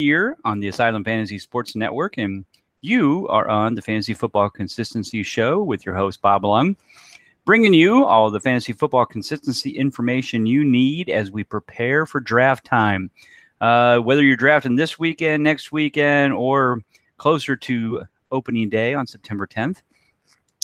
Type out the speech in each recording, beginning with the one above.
here on the Asylum Fantasy Sports Network, and you are on the Fantasy Football Consistency Show with your host, Bob Lung, bringing you all the fantasy football consistency information you need as we prepare for draft time. Uh, whether you're drafting this weekend, next weekend, or closer to opening day on September 10th,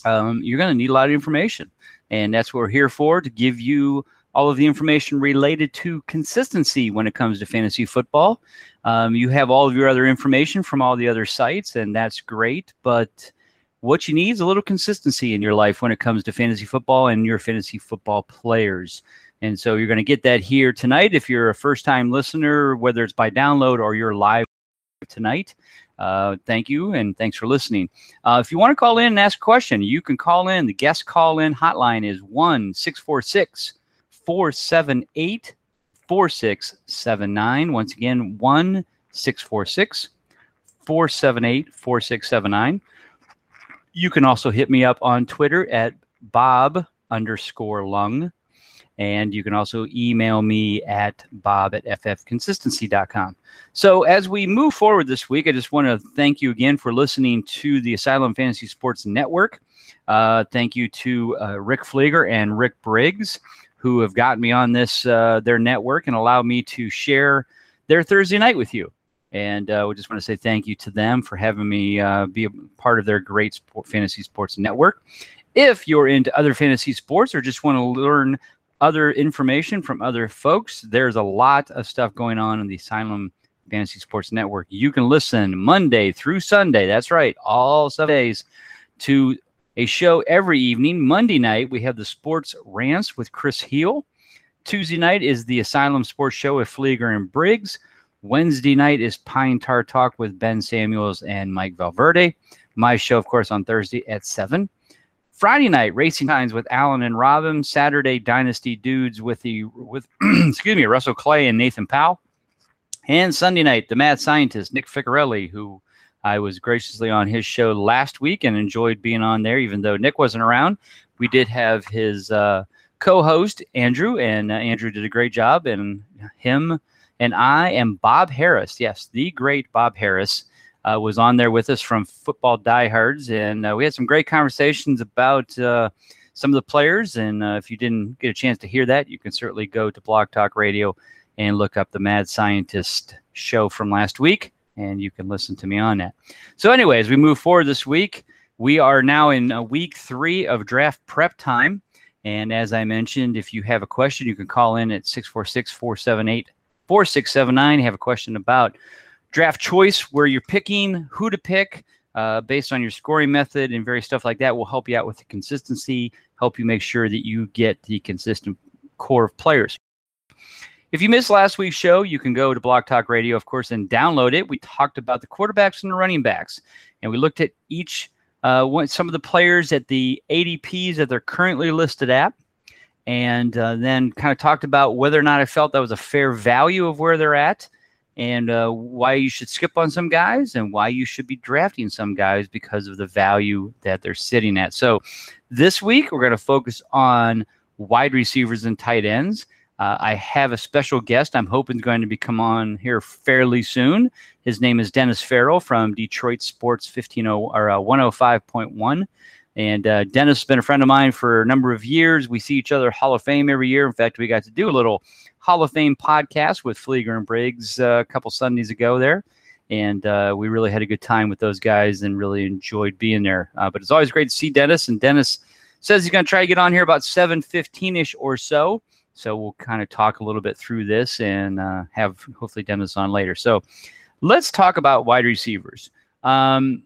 um, you're going to need a lot of information. And that's what we're here for to give you all of the information related to consistency when it comes to fantasy football. Um, you have all of your other information from all the other sites, and that's great. But what you need is a little consistency in your life when it comes to fantasy football and your fantasy football players. And so you're going to get that here tonight. If you're a first time listener, whether it's by download or you're live tonight, uh, thank you and thanks for listening. Uh, if you want to call in and ask a question, you can call in. The guest call in hotline is 1 646 478 4679. Once again, 1 646 478 4679. You can also hit me up on Twitter at Bob underscore lung. And you can also email me at bob at ffconsistency.com. So, as we move forward this week, I just want to thank you again for listening to the Asylum Fantasy Sports Network. Uh, thank you to uh, Rick Flieger and Rick Briggs who have gotten me on this uh, their network and allowed me to share their Thursday night with you. And uh, we just want to say thank you to them for having me uh, be a part of their great sport, fantasy sports network. If you're into other fantasy sports or just want to learn other information from other folks, there's a lot of stuff going on in the Asylum Fantasy Sports Network. You can listen Monday through Sunday. That's right, all seven days to a show every evening. Monday night, we have the Sports Rants with Chris Heal. Tuesday night is the Asylum Sports Show with Flieger and Briggs. Wednesday night is Pine Tar Talk with Ben Samuels and Mike Valverde. My show, of course, on Thursday at 7. Friday night, Racing Times with Alan and Robin. Saturday, Dynasty Dudes with the with excuse me, Russell Clay and Nathan Powell. And Sunday night, the mad scientist Nick Ficarelli, who I was graciously on his show last week and enjoyed being on there, even though Nick wasn't around. We did have his uh, co-host Andrew, and uh, Andrew did a great job. And him and I and Bob Harris, yes, the great Bob Harris, uh, was on there with us from Football Diehards, and uh, we had some great conversations about uh, some of the players. And uh, if you didn't get a chance to hear that, you can certainly go to Blog Talk Radio and look up the Mad Scientist show from last week and you can listen to me on that. So, anyway, as we move forward this week, we are now in uh, week three of draft prep time. And as I mentioned, if you have a question, you can call in at 646 478 4679. Have a question about draft choice, where you're picking, who to pick uh, based on your scoring method, and various stuff like that will help you out with the consistency, help you make sure that you get the consistent core of players. If you missed last week's show, you can go to Blog Talk Radio, of course, and download it. We talked about the quarterbacks and the running backs, and we looked at each uh, one, some of the players at the ADPs that they're currently listed at, and uh, then kind of talked about whether or not I felt that was a fair value of where they're at, and uh, why you should skip on some guys, and why you should be drafting some guys because of the value that they're sitting at. So this week we're going to focus on wide receivers and tight ends. Uh, I have a special guest I'm hoping is going to be come on here fairly soon. His name is Dennis Farrell from Detroit Sports 150 or uh, 105.1. And uh, Dennis has been a friend of mine for a number of years. We see each other Hall of Fame every year. In fact, we got to do a little Hall of Fame podcast with Flieger and Briggs uh, a couple Sundays ago there. And uh, we really had a good time with those guys and really enjoyed being there. Uh, but it's always great to see Dennis. And Dennis says he's going to try to get on here about 7.15 ish or so. So we'll kind of talk a little bit through this and uh, have hopefully Dennis on later. So let's talk about wide receivers. Um,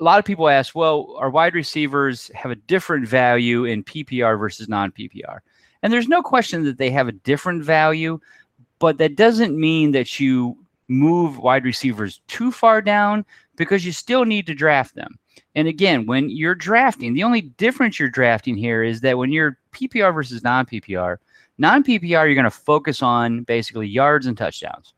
a lot of people ask, well, our wide receivers have a different value in PPR versus non PPR? And there's no question that they have a different value, but that doesn't mean that you move wide receivers too far down because you still need to draft them. And again, when you're drafting, the only difference you're drafting here is that when you're PPR versus non PPR, Non PPR, you're going to focus on basically yards and touchdowns.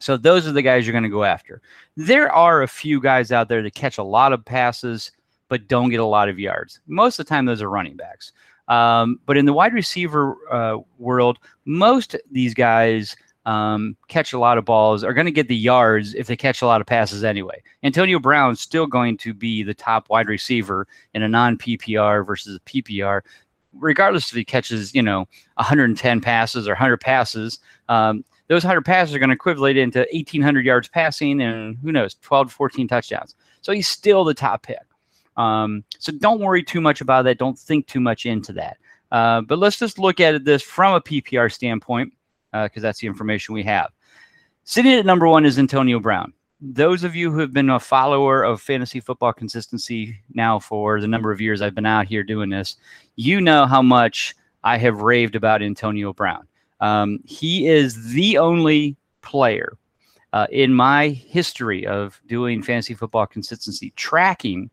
So those are the guys you're going to go after. There are a few guys out there that catch a lot of passes but don't get a lot of yards. Most of the time, those are running backs. Um, but in the wide receiver uh, world, most these guys um, catch a lot of balls, are going to get the yards if they catch a lot of passes anyway. Antonio Brown's still going to be the top wide receiver in a non PPR versus a PPR, regardless if he catches, you know, 110 passes or 100 passes. Um, those 100 passes are going to equivalent into 1,800 yards passing and who knows, 12 to 14 touchdowns. So he's still the top pick. Um, so don't worry too much about that. Don't think too much into that. Uh, but let's just look at this from a PPR standpoint because uh, that's the information we have. Sitting at number one is Antonio Brown. Those of you who have been a follower of fantasy football consistency now for the number of years I've been out here doing this, you know how much I have raved about Antonio Brown. Um, he is the only player uh, in my history of doing fantasy football consistency tracking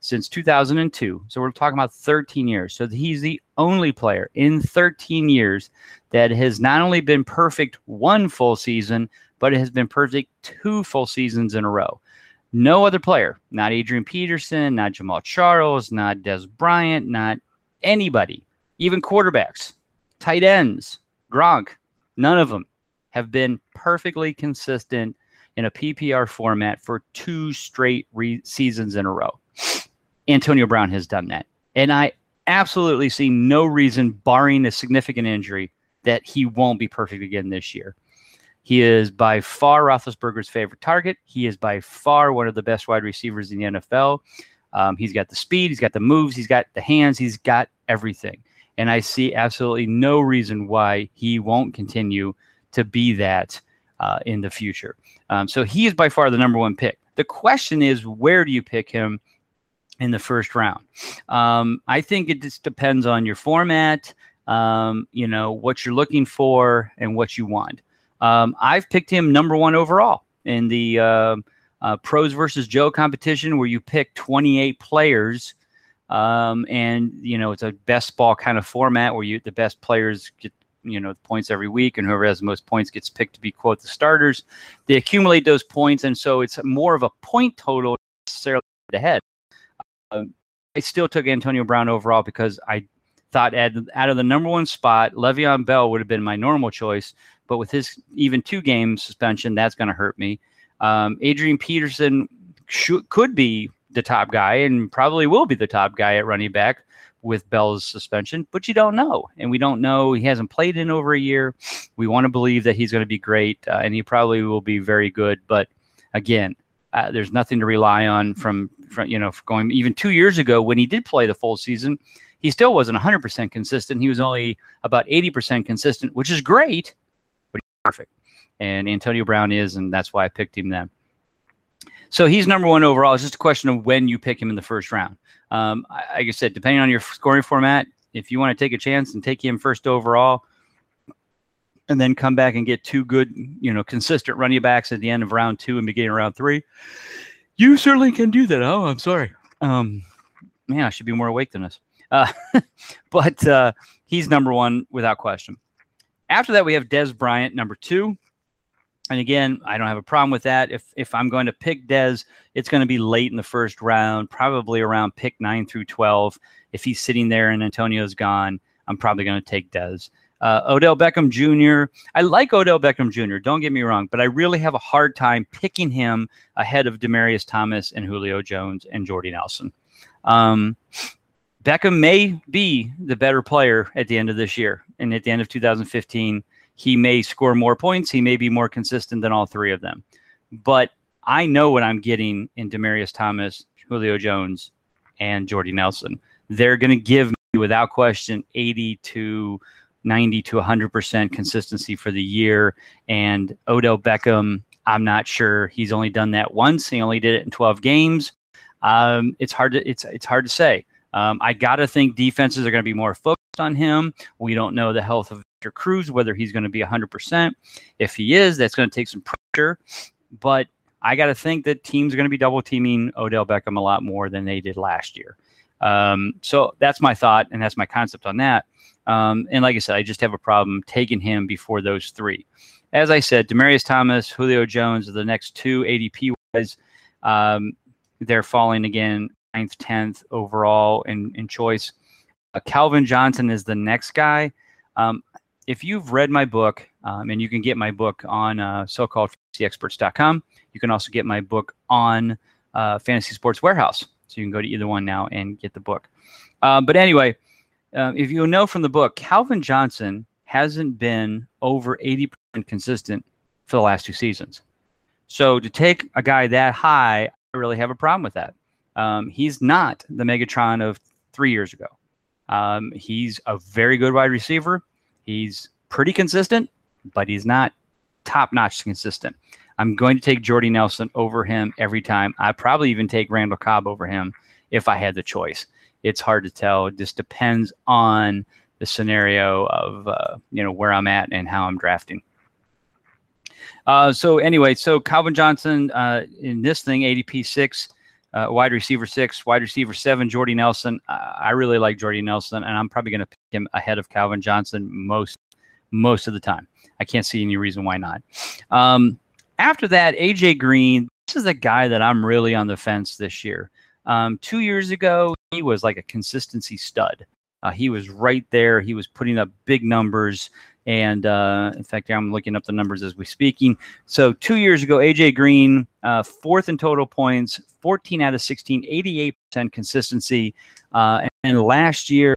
since 2002. So we're talking about 13 years. So he's the only player in 13 years that has not only been perfect one full season, but it has been perfect two full seasons in a row. No other player, not Adrian Peterson, not Jamaal Charles, not Dez Bryant, not anybody, even quarterbacks, tight ends, Gronk, none of them have been perfectly consistent in a PPR format for two straight re- seasons in a row. Antonio Brown has done that. And I absolutely see no reason, barring a significant injury, that he won't be perfect again this year. He is by far Roethlisberger's favorite target. He is by far one of the best wide receivers in the NFL. Um, he's got the speed, he's got the moves, he's got the hands, he's got everything. And I see absolutely no reason why he won't continue to be that uh, in the future. Um, so he is by far the number one pick. The question is, where do you pick him in the first round? Um, I think it just depends on your format um, you know, what you're looking for and what you want. Um, I've picked him number one overall in the uh, uh, pros versus Joe competition, where you pick 28 players, um, and you know it's a best ball kind of format where you the best players get you know the points every week, and whoever has the most points gets picked to be quote the starters. They accumulate those points, and so it's more of a point total necessarily ahead. Uh, I still took Antonio Brown overall because I thought at, out of the number one spot, Le'Veon Bell would have been my normal choice, but with his even two game suspension, that's going to hurt me. Um, Adrian Peterson should, could be the top guy and probably will be the top guy at running back with Bell's suspension, but you don't know. And we don't know. He hasn't played in over a year. We want to believe that he's going to be great uh, and he probably will be very good. But again, uh, there's nothing to rely on from, from you know, going even two years ago when he did play the full season he still wasn't 100% consistent. He was only about 80% consistent, which is great, perfect. And Antonio Brown is, and that's why I picked him then. So he's number one overall. It's just a question of when you pick him in the first round. Um, like I said, depending on your scoring format, if you want to take a chance and take him first overall, and then come back and get two good, you know, consistent running backs at the end of round two and beginning of round three, you certainly can do that. Oh, I'm sorry. Um, man, I should be more awake than this. Uh, but uh, he's number one without question. After that, we have Dez Bryant, number two. And again, I don't have a problem with that. If if I'm going to pick Dez, it's going to be late in the first round, probably around pick nine through twelve. If he's sitting there and Antonio's gone, I'm probably going to take Dez. Uh, Odell Beckham Jr. I like Odell Beckham Jr. Don't get me wrong, but I really have a hard time picking him ahead of Demaryius Thomas and Julio Jones and Jordy Nelson. Um, Beckham may be the better player at the end of this year. And at the end of 2015, he may score more points. He may be more consistent than all three of them. But I know what I'm getting in Demaryius Thomas, Julio Jones, and Jordy Nelson. They're going to give me, without question, 80 to 90 to 100% consistency for the year. And Odell Beckham, I'm not sure. He's only done that once. He only did it in 12 games. Um, it's hard to it's it's hard to say. Um, I got to think defenses are going to be more focused on him. We don't know the health of Victor Cruz, whether he's going to be 100%. If he is, that's going to take some pressure. But I got to think that teams are going to be double teaming Odell Beckham a lot more than they did last year. Um, so that's my thought, and that's my concept on that. Um, and like I said, I just have a problem taking him before those three. As I said, Demaryius Thomas, Julio Jones the next two ADP wise. Um, they're falling again ninth, tenth overall in in choice. Uh, Calvin Johnson is the next guy. Um, if you've read my book, Um, and you can get my book on uh, so-called You can also get my book on uh, Fantasy Sports Warehouse. So you can go to either one now and get the book. Um, but anyway, uh, if you know from the book, Calvin Johnson hasn't been over 80% consistent for the last two seasons. So to take a guy that high, I really have a problem with that. Um, he's not the Megatron of three years ago. Um, he's a very good wide receiver. He's pretty consistent, but he's not top notch consistent. I'm going to take Jordy Nelson over him every time. I probably even take Randall Cobb over him if I had the choice. It's hard to tell. It just depends on the scenario of uh, you know where I'm at and how I'm drafting. Uh, so anyway, so Calvin Johnson uh, in this thing, ADP six, uh, wide receiver six, wide receiver seven, Jordy Nelson. I really like Jordy Nelson, and I'm probably going to pick him ahead of Calvin Johnson most most of the time. I can't see any reason why not. Um, after that, AJ Green. This is a guy that I'm really on the fence this year. Um, two years ago, he was like a consistency stud. Uh, he was right there. He was putting up big numbers. And uh, in fact, I'm looking up the numbers as we're speaking. So two years ago, AJ Green, uh, fourth in total points, 14 out of 16, 88% consistency. Uh, and last year,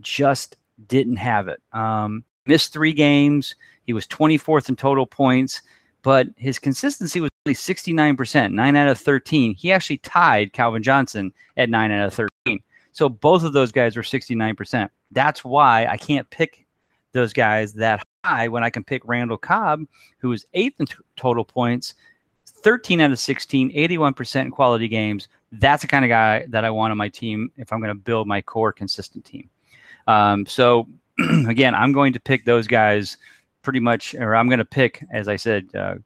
just didn't have it. Um, missed three games. He was 24th in total points, but his consistency was only 69%, 9 out of 13. He actually tied Calvin Johnson at 9 out of 13. So both of those guys were 69%. That's why I can't pick those guys that high when I can pick Randall Cobb, who is eighth in t- total points, 13 out of 16, 81% in quality games. That's the kind of guy that I want on my team if I'm going to build my core consistent team. Um, so again, I'm going to pick those guys pretty much, or I'm going to pick, as I said, uh,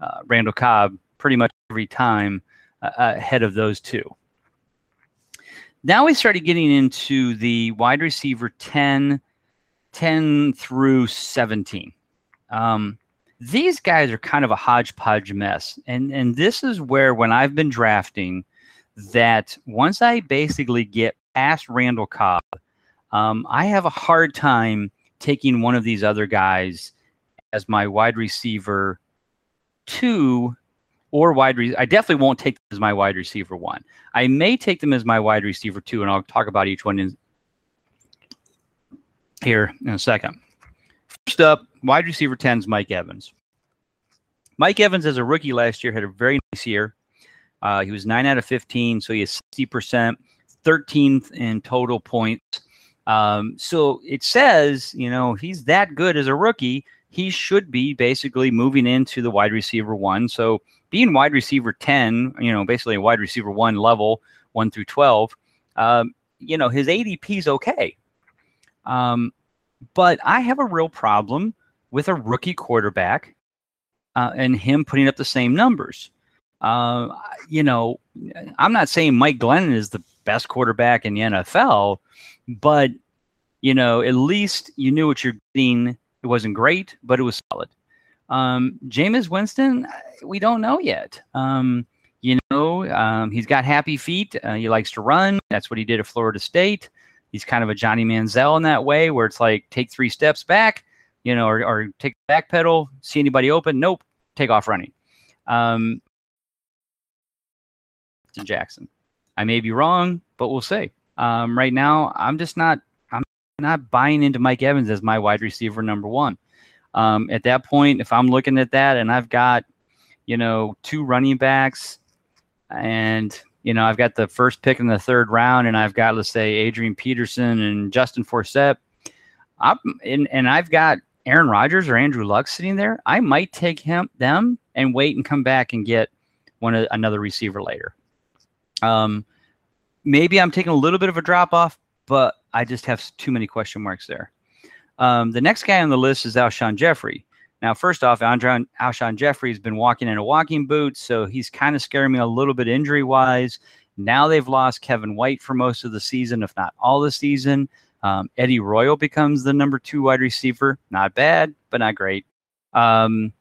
uh, Randall Cobb pretty much every time uh, ahead of those two. Now we started getting into the wide receiver 10, 10 through 17. Um, these guys are kind of a hodgepodge mess. And, and this is where, when I've been drafting, that once I basically get past Randall Cobb, um, I have a hard time taking one of these other guys as my wide receiver two or wide. Re- I definitely won't take them as my wide receiver one. I may take them as my wide receiver two, and I'll talk about each one in here in a second. First up, wide receiver 10 is Mike Evans. Mike Evans, as a rookie last year, had a very nice year. Uh, he was 9 out of 15, so he has 60%, 13th in total points. Um, so it says, you know, he's that good as a rookie. He should be basically moving into the wide receiver one. So being wide receiver 10, you know, basically a wide receiver one level, one through 12, um, you know, his ADP is okay. Um, but I have a real problem with a rookie quarterback uh, and him putting up the same numbers. Uh, you know, I'm not saying Mike Glennon is the best quarterback in the NFL, but you know, at least you knew what you're getting. It wasn't great, but it was solid. Um, Jameis Winston, we don't know yet. Um, you know, um, he's got happy feet. Uh, he likes to run. That's what he did at Florida State. He's kind of a Johnny Manziel in that way, where it's like take three steps back, you know, or, or take back pedal, see anybody open, nope, take off running. Um, Jackson, I may be wrong, but we'll see. Um, right now, I'm just not I'm not buying into Mike Evans as my wide receiver number one. Um, at that point, if I'm looking at that and I've got, you know, two running backs and you know, I've got the first pick in the third round, and I've got, let's say, Adrian Peterson and Justin Forsett. I'm, and, and I've got Aaron Rodgers or Andrew Luck sitting there. I might take him them and wait and come back and get one another receiver later. Um, maybe I'm taking a little bit of a drop off, but I just have too many question marks there. Um, the next guy on the list is Alshon Jeffery. Now, first off, Andre, Alshon Jeffery has been walking in a walking boot, so he's kind of scaring me a little bit injury wise. Now they've lost Kevin White for most of the season, if not all the season. Um, Eddie Royal becomes the number two wide receiver. Not bad, but not great. Um,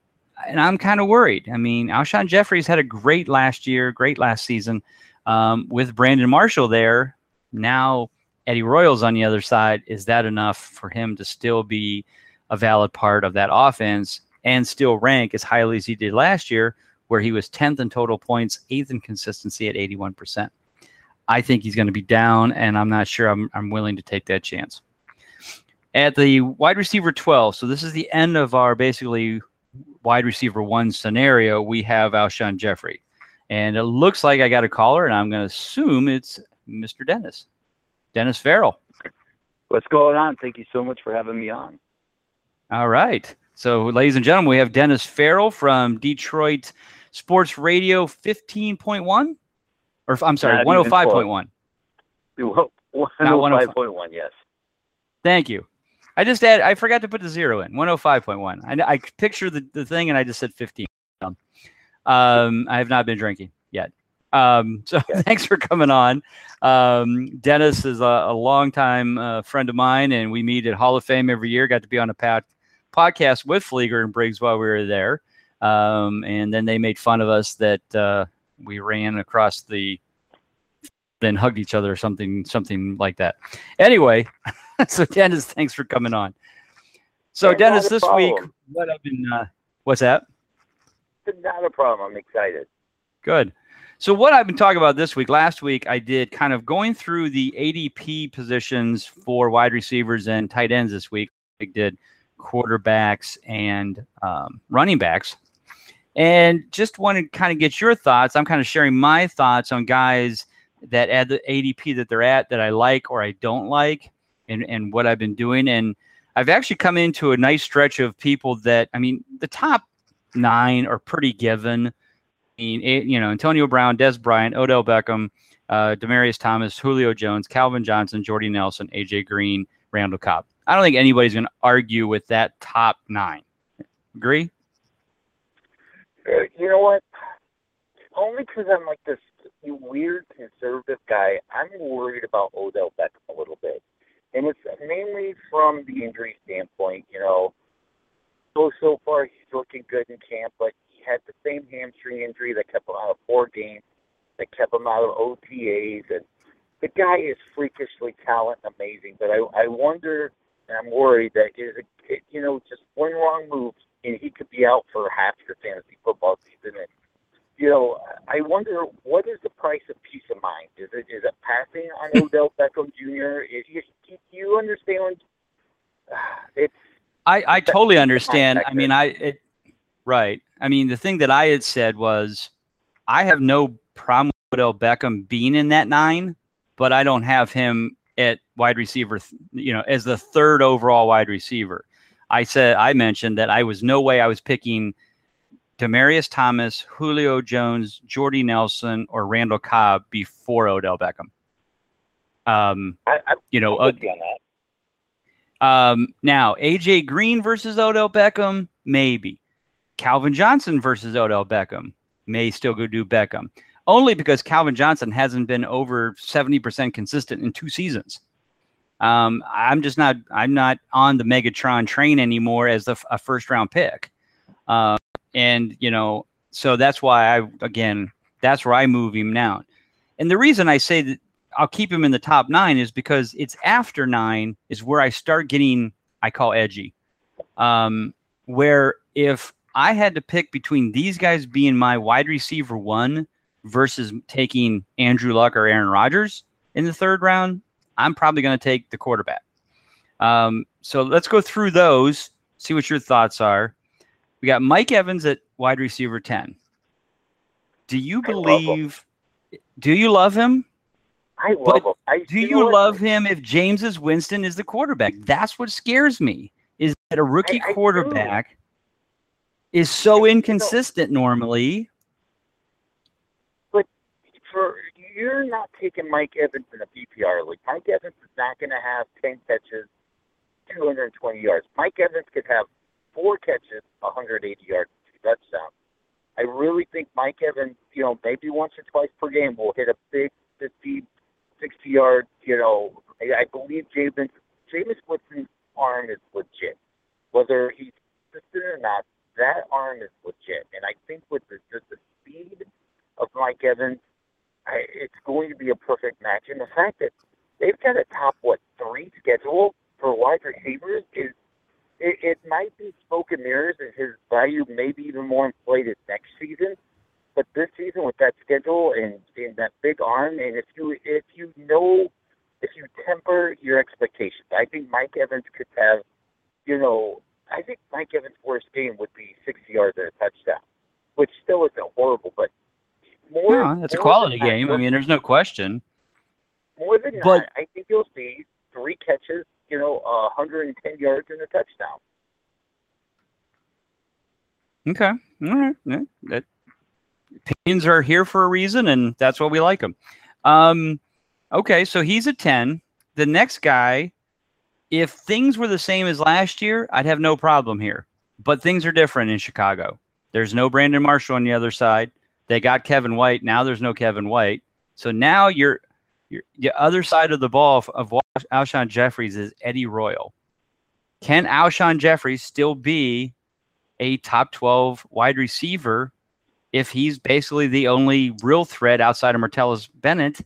and I'm kind of worried. I mean, Alshon Jeffery's had a great last year, great last season um, with Brandon Marshall there. Now Eddie Royals on the other side. Is that enough for him to still be a valid part of that offense and still rank as highly as he did last year, where he was 10th in total points, eighth in consistency at 81%. I think he's going to be down, and I'm not sure I'm, I'm willing to take that chance. At the wide receiver 12, so this is the end of our basically wide receiver one scenario, we have Alshon Jeffery. And it looks like I got a caller, and I'm going to assume it's Mr. Dennis. Dennis Farrell. What's going on? Thank you so much for having me on. All right. So, ladies and gentlemen, we have Dennis Farrell from Detroit Sports Radio 15.1. Or, I'm sorry, 105.1. 105.1, yes. Thank you. I just add, I forgot to put the zero in 105.1. I, I picture the, the thing and I just said 15. Um, I have not been drinking yet. Um, so okay. thanks for coming on. Um, Dennis is a, a longtime uh, friend of mine, and we meet at Hall of Fame every year. Got to be on a pat- podcast with Flieger and Briggs while we were there. Um, and then they made fun of us that uh, we ran across the then hugged each other or something something like that. Anyway, so Dennis, thanks for coming on. So Dennis, this week, what I've been uh, what's that? Not a problem. I'm excited. Good. So what I've been talking about this week, last week I did kind of going through the ADP positions for wide receivers and tight ends this week. I did quarterbacks and um, running backs. And just want to kind of get your thoughts. I'm kind of sharing my thoughts on guys that add the ADP that they're at that I like or I don't like and, and what I've been doing. And I've actually come into a nice stretch of people that, I mean, the top nine are pretty given I mean, you know, Antonio Brown, Dez Bryant, Odell Beckham, uh, Demaryius Thomas, Julio Jones, Calvin Johnson, Jordy Nelson, AJ Green, Randall Cobb. I don't think anybody's going to argue with that top nine. Agree? Uh, you know what? Only because I'm like this weird conservative guy. I'm worried about Odell Beckham a little bit, and it's mainly from the injury standpoint. You know, so so far he's looking good in camp, but he had the same hamstring injury that kept him out of four games, that kept him out of OTAs, and the guy is freakishly talented and amazing. But I, I wonder, and I'm worried that is it, you know just one wrong move and he could be out for half your fantasy football season. And you know, I wonder what is the price of peace of mind? Is it is it passing on Odell Beckham Jr.? Is, you, you understand? It's I I totally understand. I mean, I it Right. I mean, the thing that I had said was, I have no problem with Odell Beckham being in that nine, but I don't have him at wide receiver, you know, as the third overall wide receiver. I said I mentioned that I was no way I was picking Demaryius Thomas, Julio Jones, Jordy Nelson, or Randall Cobb before Odell Beckham. Um, I, I, you know, uh, um, now AJ Green versus Odell Beckham, maybe. Calvin Johnson versus Odell Beckham may still go do Beckham, only because Calvin Johnson hasn't been over 70% consistent in two seasons. Um, I'm just not I'm not on the Megatron train anymore as a, a first round pick. Uh, and you know, so that's why I again that's where I move him now. And the reason I say that I'll keep him in the top nine is because it's after nine is where I start getting I call edgy. Um, where if I had to pick between these guys being my wide receiver one versus taking Andrew Luck or Aaron Rodgers in the third round, I'm probably going to take the quarterback. Um, so let's go through those, see what your thoughts are. We got Mike Evans at wide receiver 10. Do you believe, do you love him? I love but him. I do you love him if Jameis Winston is the quarterback? That's what scares me. Is that a rookie I, I quarterback is so inconsistent normally. But for you're not taking Mike Evans in a PPR league. Mike Evans is not going to have ten catches, 220 yards. Mike Evans could have four catches, 180 yards, two touchdowns. I really think Mike Evans, you know, maybe once or twice per game will hit a big 50, 60 yard, you know, I, I believe Jameis, Jameis Winston's arm is legit. Whether he's consistent or not, that arm is legit. And I think with the, just the speed of Mike Evans, I, it's going to be a perfect match. And the fact that they've got a top what three schedule for wide receivers is it, it might be smoke and mirrors, and his value may be even more inflated next season. But this season, with that schedule and, and that big arm, and if you if you know if you temper your expectations, I think Mike Evans could have, you know, I think Mike Evans' worst game would be 60 yards and a touchdown, which still isn't horrible, but more. No, it's a quality game. I mean, there's no question. More than but, that, I think you'll see three catches, you know, uh, 110 yards and a touchdown. Okay. All right. Yeah, that, opinions are here for a reason, and that's why we like them. Um, okay, so he's a 10. The next guy, if things were the same as last year, I'd have no problem here. But things are different in Chicago. There's no Brandon Marshall on the other side. They got Kevin White. Now there's no Kevin White. So now you're, you're the other side of the ball of Alshon Jeffries is Eddie Royal. Can Alshon Jeffries still be a top 12 wide receiver if he's basically the only real threat outside of Martellus Bennett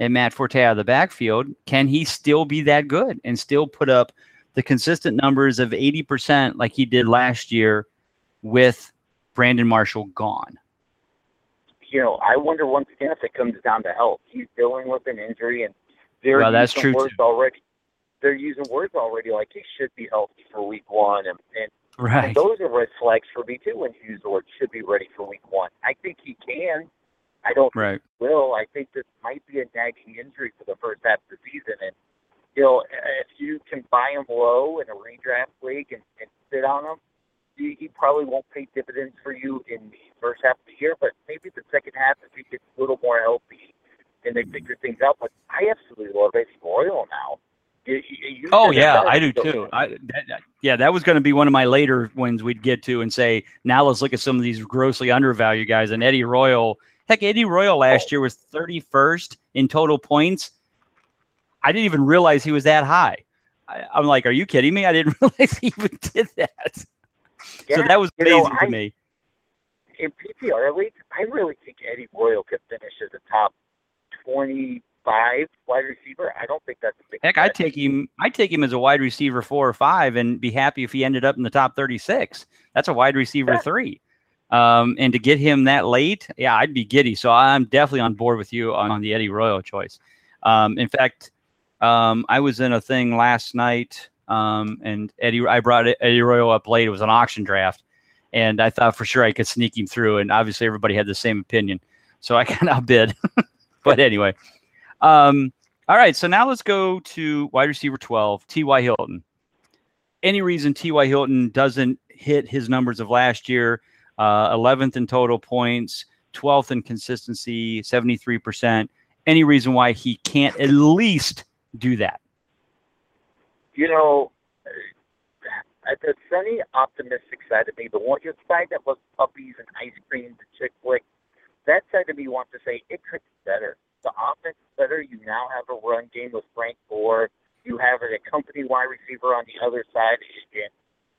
and Matt Forte out of the backfield, can he still be that good and still put up the consistent numbers of 80% like he did last year with Brandon Marshall gone? You know, I wonder once again if it comes down to health. He's dealing with an injury, and they're well, that's true words too. already. They're using words already like he should be healthy for week one, and, and Right. And those are red flags for me too when Hughes Lord should be ready for week one. I think he can. I don't right. will. I think this might be a nagging injury for the first half of the season. And you know, if you can buy him low in a redraft league and, and sit on him, he, he probably won't pay dividends for you in the first half of the year, but maybe the second half if he gets a little more healthy and they figure things out. But I absolutely love Eddie Royal now oh yeah, I do too. I, that, yeah, that was going to be one of my later ones we'd get to and say, now let's look at some of these grossly undervalued guys. And Eddie Royal, heck, Eddie Royal last oh. year was 31st in total points. I didn't even realize he was that high. I, am like, are you kidding me? I didn't realize he even did that. Yeah, so that was amazing know, to me. In PPR leagues, I really think Eddie Royal could finish as a top twenty-five wide receiver, I don't think that's a big. Heck, I take him. I take him as a wide receiver four or five, and be happy if he ended up in the top thirty-six. That's a wide receiver yeah. three. Um, and to get him that late, yeah, I'd be giddy. So I'm definitely on board with you on, on the Eddie Royal choice. Um, in fact, um, I was in a thing last night, um, and Eddie, I brought Eddie Royal up late. It was an auction draft, and I thought for sure I could sneak him through. And obviously, everybody had the same opinion, so I kind of outbid. but anyway, um, all right, so now let's go to wide receiver 12, T.Y. Hilton. Any reason T.Y. Hilton doesn't hit his numbers of last year, uh, 11th in total points, 12th in consistency, 73%. Any reason why he can't at least do that? You know, Uh, the sunny, optimistic side of me, the one side that was puppies and ice cream, the chick flick, that side of me wants to say it could be better the offense better. You now have a run game with Frank Gore. You have a company wide receiver on the other side in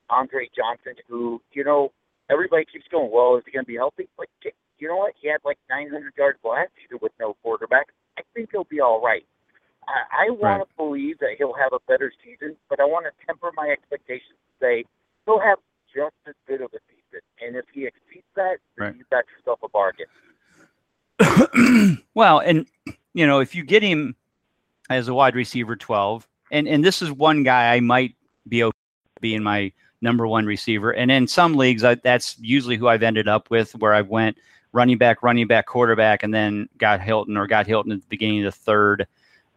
Andre Johnson, who, you know, everybody keeps going, well, is he going to be healthy? Like, you know what? He had like 900 yards last year with no quarterback. I think he'll be all right. I, I want to believe that he'll have a better season, but I want to temper my expectations and say he'll have just as good of a season. And if he exceeds that, right. you got yourself a bargain. well, and you know, if you get him as a wide receiver 12, and and this is one guy I might be okay being my number one receiver. And in some leagues, I, that's usually who I've ended up with, where I went running back, running back, quarterback, and then got Hilton or got Hilton at the beginning of the third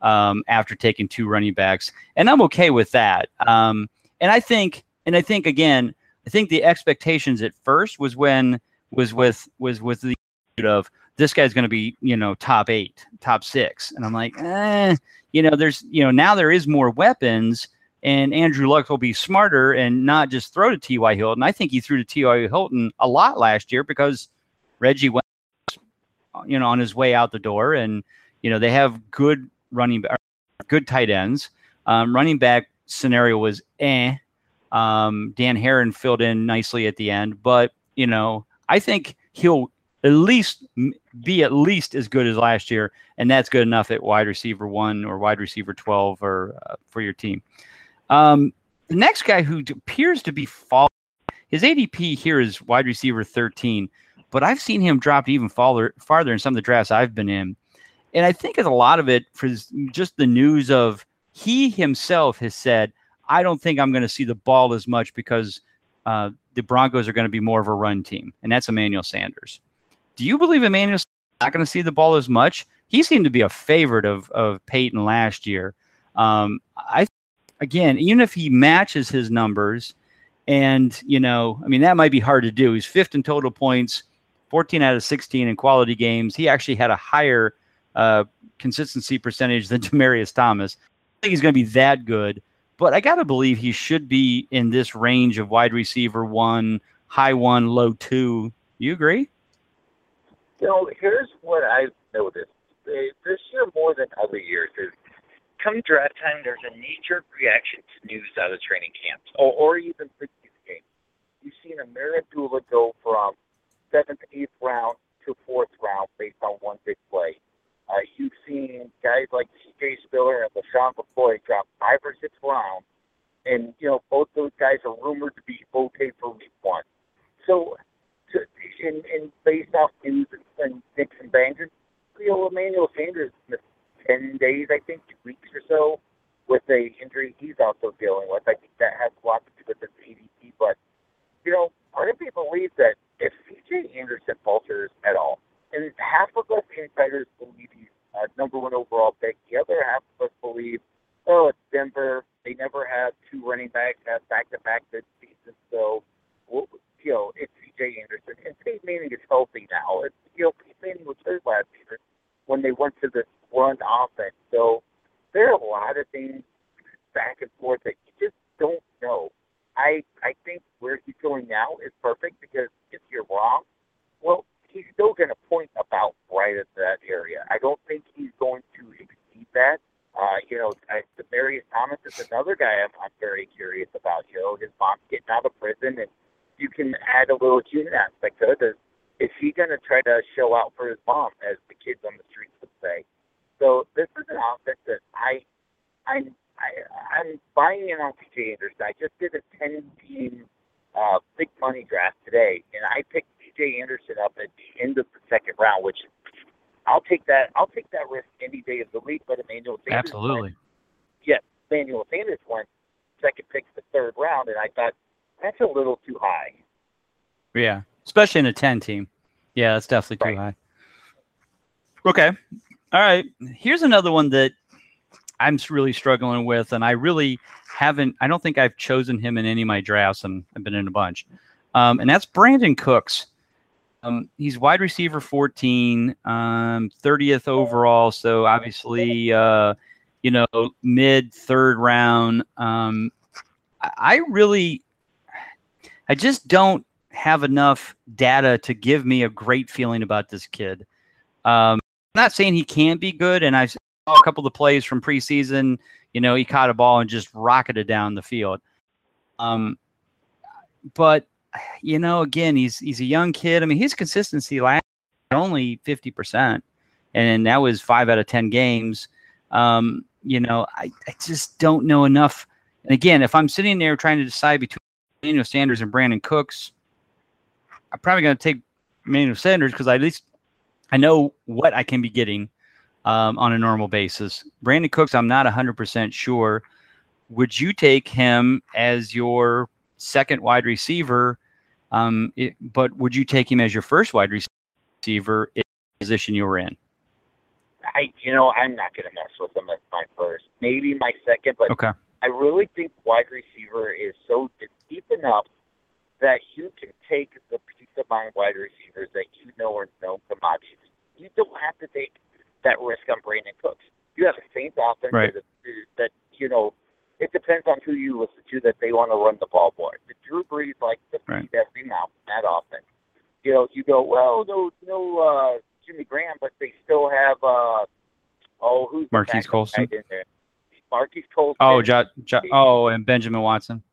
um, after taking two running backs, and I'm okay with that. Um, and I think, and I think again, I think the expectations at first was when was with was with the of this guy's going to be, you know, top eight, top six. And I'm like, eh, you know, there's, you know, now there is more weapons and Andrew Luck will be smarter and not just throw to T.Y. Hilton. I think he threw to T.Y. Hilton a lot last year because Reggie went, you know, on his way out the door. And, you know, they have good running, back, good tight ends. Um, running back scenario was eh. Um, Dan Herron filled in nicely at the end, but, you know, I think he'll at least be at least as good as last year, and that's good enough at wide receiver one or wide receiver twelve or uh, for your team. Um, the next guy who appears to be falling, his ADP here is wide receiver 13, but I've seen him drop even farther, farther in some of the drafts I've been in. And I think a lot of it for just the news of he himself has said, I don't think I'm going to see the ball as much because uh, the Broncos are going to be more of a run team, and that's Emmanuel Sanders. Do you believe Emmanuel's not going to see the ball as much? He seemed to be a favorite of of Peyton last year. Um, I again, even if he matches his numbers, and you know, I mean, that might be hard to do. He's fifth in total points, 14 out of 16 in quality games. He actually had a higher uh, consistency percentage than Demaryius Thomas. I think he's going to be that good, but I got to believe he should be in this range of wide receiver one, high one, low two. You agree? You know, here's what I've noticed this year more than other years is come draft time, there's a knee-jerk reaction to news out of training camps or, or even preseason games. You've seen Ameer Abdullah go from seventh, eighth round to fourth round based on one big play. Uh, you've seen guys like C.J. Spiller and LeSean McCoy drop five or six rounds, and you know both those guys are rumored to be okay for week one. So, to, and, and based off news and, and Nixon Bangen, you know Emmanuel Sanders missed ten days, I think, two weeks or so, with a injury he's also dealing with. I think that has a lot to do with his ADP. But you know, part of me believes that if C.J. Anderson falters at all, and half of us insiders believe he's uh, number one overall pick, the other half of us believe, oh, it's Denver. They never have two running backs have back-to-back good seasons, so. Well, you know, it's C.J. Anderson. And Peyton Manning is healthy now. It's, you know, Peyton Manning was hurt last year when they went to the run offense. So there are a lot of things back and forth that you just don't know. I I think where he's going now is perfect because if you're wrong, well, he's still going to point about right at that area. I don't think he's going to exceed that. Uh, you know, I, Marius Thomas is another guy I'm, I'm very curious about. You know, his mom's getting out of prison, and you can add a little human aspect to it. Is he going to try to show out for his mom, as the kids on the streets would say? So this is an offense that I, I, I I'm buying in on CJ Anderson. I just did a 10 team uh, big money draft today, and I picked CJ Anderson up at the end of the second round, which I'll take that. I'll take that risk any day of the week. But Emmanuel Sanders, absolutely, went, yes, Emmanuel Sanders went second pick the third round, and I thought that's a little too high. Yeah, especially in a 10 team. Yeah, that's definitely too right. high. Okay. All right. Here's another one that I'm really struggling with, and I really haven't. I don't think I've chosen him in any of my drafts, and I've been in a bunch. Um, and that's Brandin Cooks. Um, he's wide receiver 14, um, 30th overall. So obviously, uh, you know, mid third round. Um, I really, I just don't have enough data to give me a great feeling about this kid. Um, I'm not saying he can't be good, and I saw a couple of plays from preseason. You know, he caught a ball and just rocketed down the field. Um, but you know, again, he's he's a young kid. I mean, his consistency last only fifty percent, and that was five out of ten games. Um, you know, I, I just don't know enough. And again, if I'm sitting there trying to decide between Emmanuel Sanders and Brandin Cooks, I'm probably going to take Emmanuel Sanders because at least I know what I can be getting um, on a normal basis. Brandin Cooks, I'm not 100% sure. Would you take him as your second wide receiver? Um, it, but would you take him as your first wide receiver in the position you were in? I, you know, I'm not going to mess with him as my first. Maybe my second, but okay. I really think wide receiver is so deep enough that you can take the peace of mind wide receivers that you know are known commodities. You don't have to take that risk on Brandin Cooks. You have a Saints offense right. that, that, you know, it depends on who you listen to that they want to run the ball for. The Drew Brees likes to feed right. every mouth that offense. You know, you go, well, no, no, uh, Jimmy Graham, but they still have, uh, oh, who's Marquise Colston? in there? Marquise Colston. Oh, jo- jo- oh, and Benjamin Watson.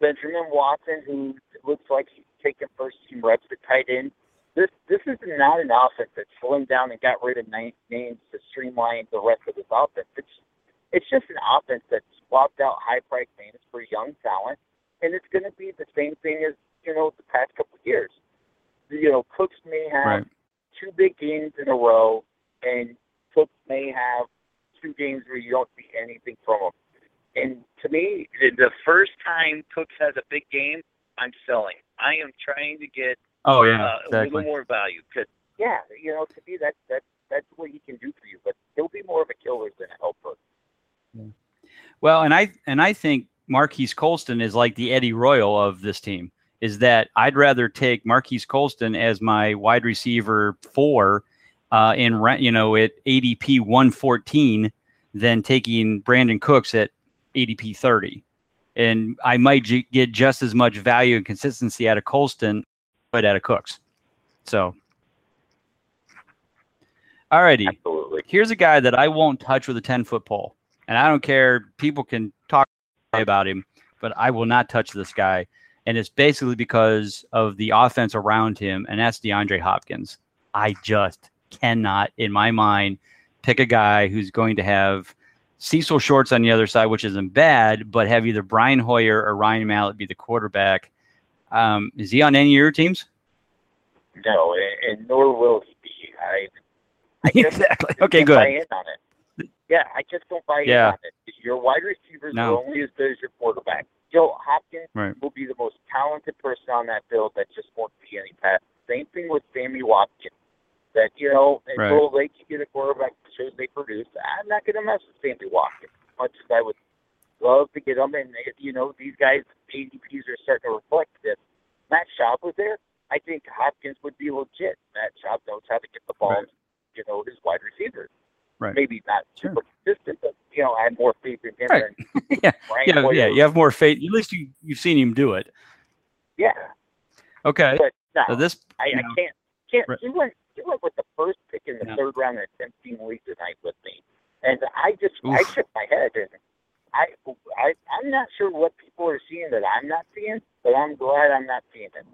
Benjamin Watson, who looks like he's taking first team reps at tight end. This this is not an offense that slimmed down and got rid of names to streamline the rest of this offense. It's it's just an offense that's swapped out high price names for young talent, and it's going to be the same thing as you know the past couple of years. You know, Cooks may have Right. two big games in a row, and Cooks may have two games where you don't see anything from him. And to me, the- first time Cooks has a big game, I'm selling. I am trying to get Oh yeah, uh, a little more value. Cause yeah, you know, to me that that that's what he can do for you. But he'll be more of a killer than a helper. Well, and I and I think Marques Colston is like the Eddie Royal of this team. Is that I'd rather take Marques Colston as my wide receiver four uh, in you know at ADP one fourteen than taking Brandin Cooks at ADP thirty, and I might j- get just as much value and consistency out of Colston, but out of Cooks. So, alrighty Absolutely. here's a guy that I won't touch with a 10 foot pole. And I don't care. People can talk about him, but I will not touch this guy. And it's basically because of the offense around him, and that's DeAndre Hopkins. I just cannot, in my mind, pick a guy who's going to have Cecil Shorts on the other side, which isn't bad, but have either Brian Hoyer or Ryan Mallett be the quarterback. Um, is he on any of your teams? No, and, and nor will he be. I, I exactly. Okay, good. In on it. Yeah, I just don't buy Yeah. it. Your wide receivers No. are only as good as your quarterback. Joe Hopkins Right. will be the most talented person on that field that just won't see any pass. Same thing with Sammy Watkins. That you know, Right. until they can get a quarterback that shows they produce, I'm not going to mess with Sammy Watkins. As much as I would love to get them, and you know, these guys ADPs are starting to reflect this. Matt Schaub was there. I think Hopkins would be legit. Matt Schaub knows how to get the ball, Right. you know, his wide receivers. Right. Maybe not Sure. super consistent, but you know, I have more faith in him Right. Yeah, yeah, yeah. You have more faith. At least you you've seen him do it. Yeah, Okay. but no, So this, I, you I can't. Can't. Right. He went. He went with the first pick in the Yeah. third round in a 10 league tonight with me, and I just I shook my head and I I I'm not sure what people are seeing that I'm not seeing, but I'm glad I'm not seeing it.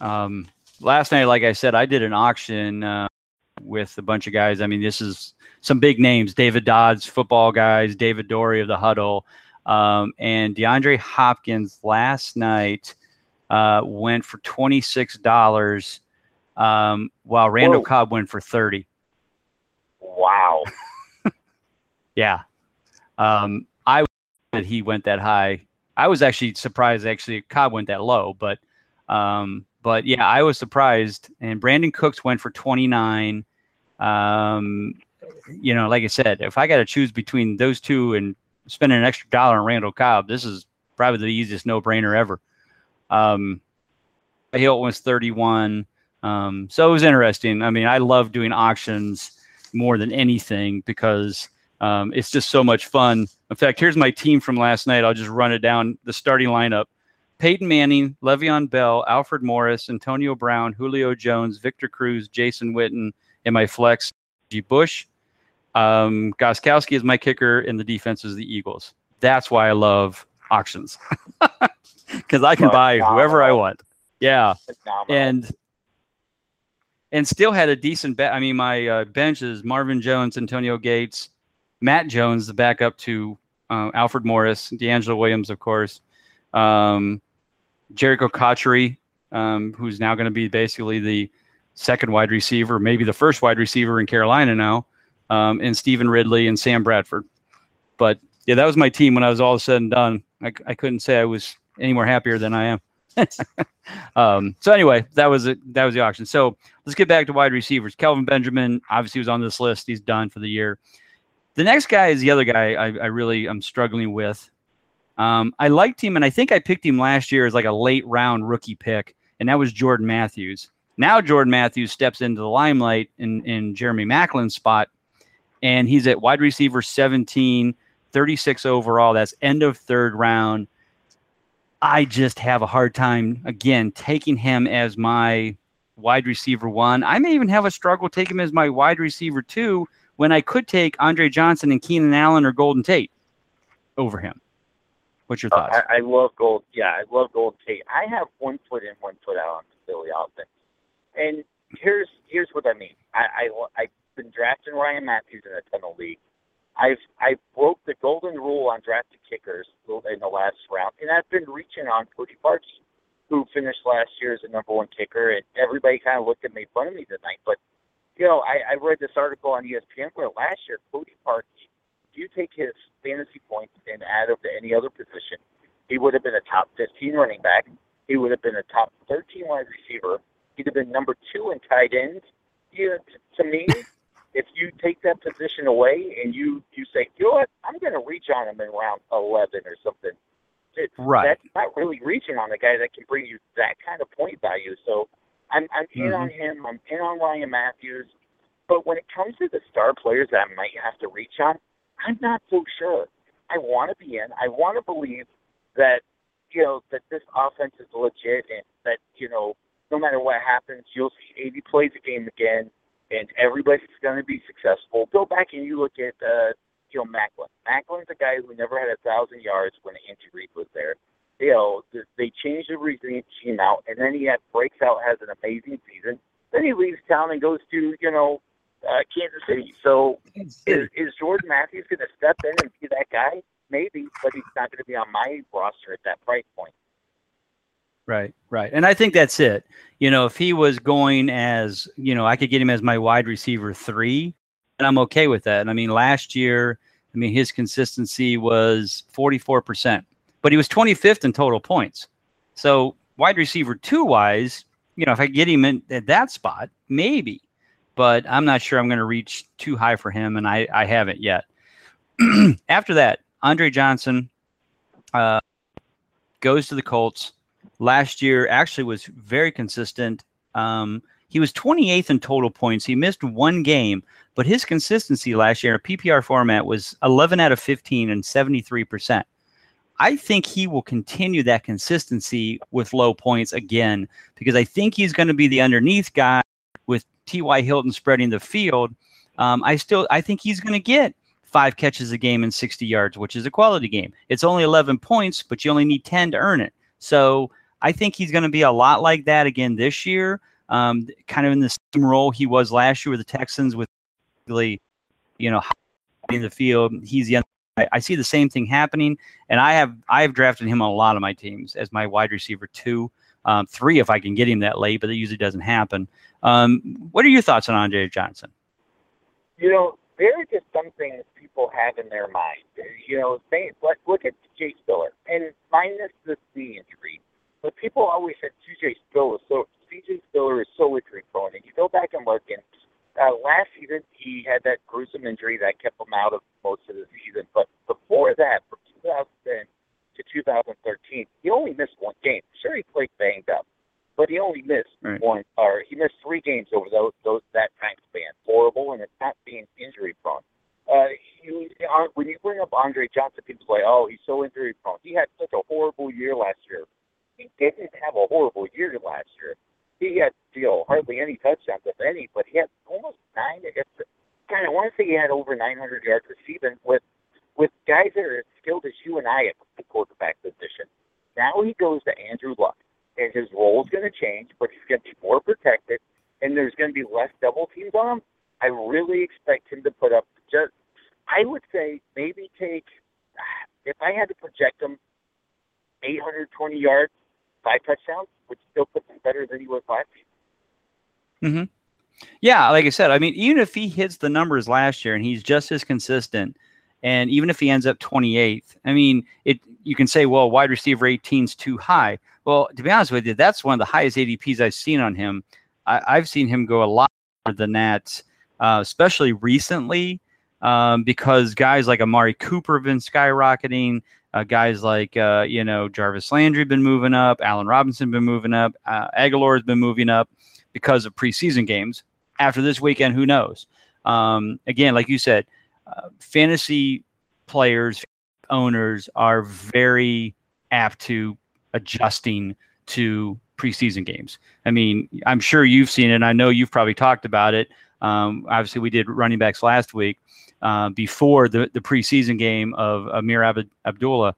um, last night, like I said, I did an auction uh, with a bunch of guys. I mean, this is some big names: David Dodds, football guys, David Dorey of the Huddle, um, and DeAndre Hopkins. Last night uh, went for twenty six dollars, um, while Randall Whoa. Cobb went for thirty. Wow. Yeah. Um, I that he went that high. I was actually surprised. Actually, Cobb went that low, but um, but yeah, I was surprised. And Brandin Cooks went for twenty nine. Um, you know, like I said, if I got to choose between those two and spending an extra dollar on Randall Cobb, this is probably the easiest no brainer ever. Um, Hilton was thirty one. Um, so it was interesting. I mean, I love doing auctions more than anything because um, it's just so much fun. In fact, here's my team from last night. I'll just run it down the starting lineup Peyton Manning, Le'Veon Bell, Alfred Morris, Antonio Brown, Julio Jones, Victor Cruz, Jason Witten, and my flex, G. Bush. Um, Gostkowski is my kicker, and the defense is the Eagles. That's why I love auctions because I can buy whoever I want. Yeah Phenomenal. and and still had a decent bet. I mean, my uh, bench is Marvin Jones, Antonio Gates, Matt Jones, the backup to uh, Alfred Morris, DeAngelo Williams, of course, um, Jerricho Cotchery, um, who's now going to be basically the second wide receiver, maybe the first wide receiver in Carolina now, um, and Stevan Ridley and Sam Bradford. But yeah, that was my team when I was all said and done. I, I couldn't say I was any more happier than I am. um, so anyway, that was it. That was the auction. So let's get back to wide receivers. Kelvin Benjamin obviously was on this list. He's done for the year. The next guy is the other guy I, I really am struggling with. Um, I liked him, and I think I picked him last year as like a late round rookie pick, and that was Jordan Matthews. Now Jordan Matthews steps into the limelight in, in Jeremy Maclin's spot, and he's at wide receiver 17, 36 overall. That's end of third round. I just have a hard time again taking him as my wide receiver one. I may even have a struggle taking him as my wide receiver two when I could take Andre Johnson and Keenan Allen or Golden Tate over him. What's your Uh, thoughts? I, I love Gold. Yeah, I love Gold Tate. I have one foot in, one foot out on the Philly offense. And here's here's what I mean. I, I I've been drafting Ryan Mathews in a ton of leagues, I've I broke the golden rule on drafted kickers in the last round, and I've been reaching on Cody Parkey, who finished last year as the number one kicker, and everybody kind of looked at me of me tonight. But you know, I, I read this article on ESPN where last year Cody Parkey, if you take his fantasy points and add them to any other position, he would have been a top 15 running back. He would have been a top 13 wide receiver. He'd have been number two in tight ends. You know, to me, if you take that position away and you you say, you know what, I'm going to reach on him in round 11 or something. It, right. That's not really reaching on a guy that can bring you that kind of point value. So I'm I'm in mm-hmm. on him. I'm in on Ryan Mathews. But when it comes to the star players that I might have to reach on, I'm not so sure. I want to be in. I want to believe that you know that this offense is legit and that you know no matter what happens, you'll see 80 plays a game again and everybody's going to be successful. Go back and you look at uh, you know Maclin. Maclin's a guy who never had a thousand yards when Andy Reid was there. You know they changed the regime out, and then he had breaks out, has an amazing season. Then he leaves town and goes to you know uh, Kansas City. So is, is Jordan Matthews going to step in and be that guy? Maybe, but he's not going to be on my roster at that price point. Right, right. And I think that's it. You know, if he was going as, you know, I could get him as my wide receiver three, and I'm okay with that. And I mean, last year, I mean, his consistency was 44%, but he was 25th in total points. So, wide receiver two wise, you know, if I get him in at that spot, maybe, but I'm not sure I'm going to reach too high for him, and I, I haven't yet. After that, Andre Johnson uh, goes to the Colts last year actually was very consistent. Um, he was 28th in total points. He missed one game, but his consistency last year in a PPR format was 11 out of 15 and 73%. I think he will continue that consistency with low points again because I think he's going to be the underneath guy with T.Y. Hilton spreading the field. Um, I still I think he's going to get five catches a game and 60 yards, which is a quality game. It's only 11 points, but you only need 10 to earn it. So I think he's going to be a lot like that again this year. Um, kind of in the same role he was last year with the Texans, with you know, in the field. He's the I, I see the same thing happening, and I have I have drafted him on a lot of my teams as my wide receiver two, um, three if I can get him that late, but it usually doesn't happen. Um, what are your thoughts on Andre Johnson? You know, there are just some things people have in their mind. You know, let, look at Jay Spiller, and minus the knee injury, but people always said CJ Spiller so CJ Spiller is so injury prone. And you go back and look, and uh, last season he had that gruesome injury that kept him out of most of the season. But before that, from 2010 to 2013, he only missed one game. Sure, he played banged up, but he only missed right. one, or he missed three games over those, those that time span. Horrible, and it's not being injury prone. Uh, you, uh, when you bring up Andre Johnson, people say, "Oh, he's so injury prone." He had such a horrible year last year he didn't have a horrible year last year. He had, you know, hardly any touchdowns, if any, but he had almost nine. Kind of, want to say he had over 900 yards receiving with with guys that are as skilled as you and I at the quarterback position. Now he goes to Andrew Luck, and his role is going to change, but he's going to be more protected, and there's going to be less double teams on him. I really expect him to put up just, I would say, maybe take, if I had to project him, 820 yards five touchdowns, which still puts him better than he was last season. Mm-hmm. Yeah, like I said, I mean, even if he hits the numbers last year and he's just as consistent, and even if he ends up 28th, I mean, it you can say, well, wide receiver 18 is too high. Well, to be honest with you, that's one of the highest ADPs I've seen on him. I, have seen him go a lot than that, uh, especially recently, um, because guys like Amari Cooper have been skyrocketing. Uh, guys like uh, you know Jarvis Landry been moving up, Allen Robinson been moving up, uh, Agholor has been moving up because of preseason games. After this weekend, who knows? Um, again, like you said, uh, fantasy players, owners are very apt to adjusting to preseason games. I mean, I'm sure you've seen it. And I know you've probably talked about it. Um, obviously, we did running backs last week uh, before the, the preseason game of Ameer Ab- Abdullah.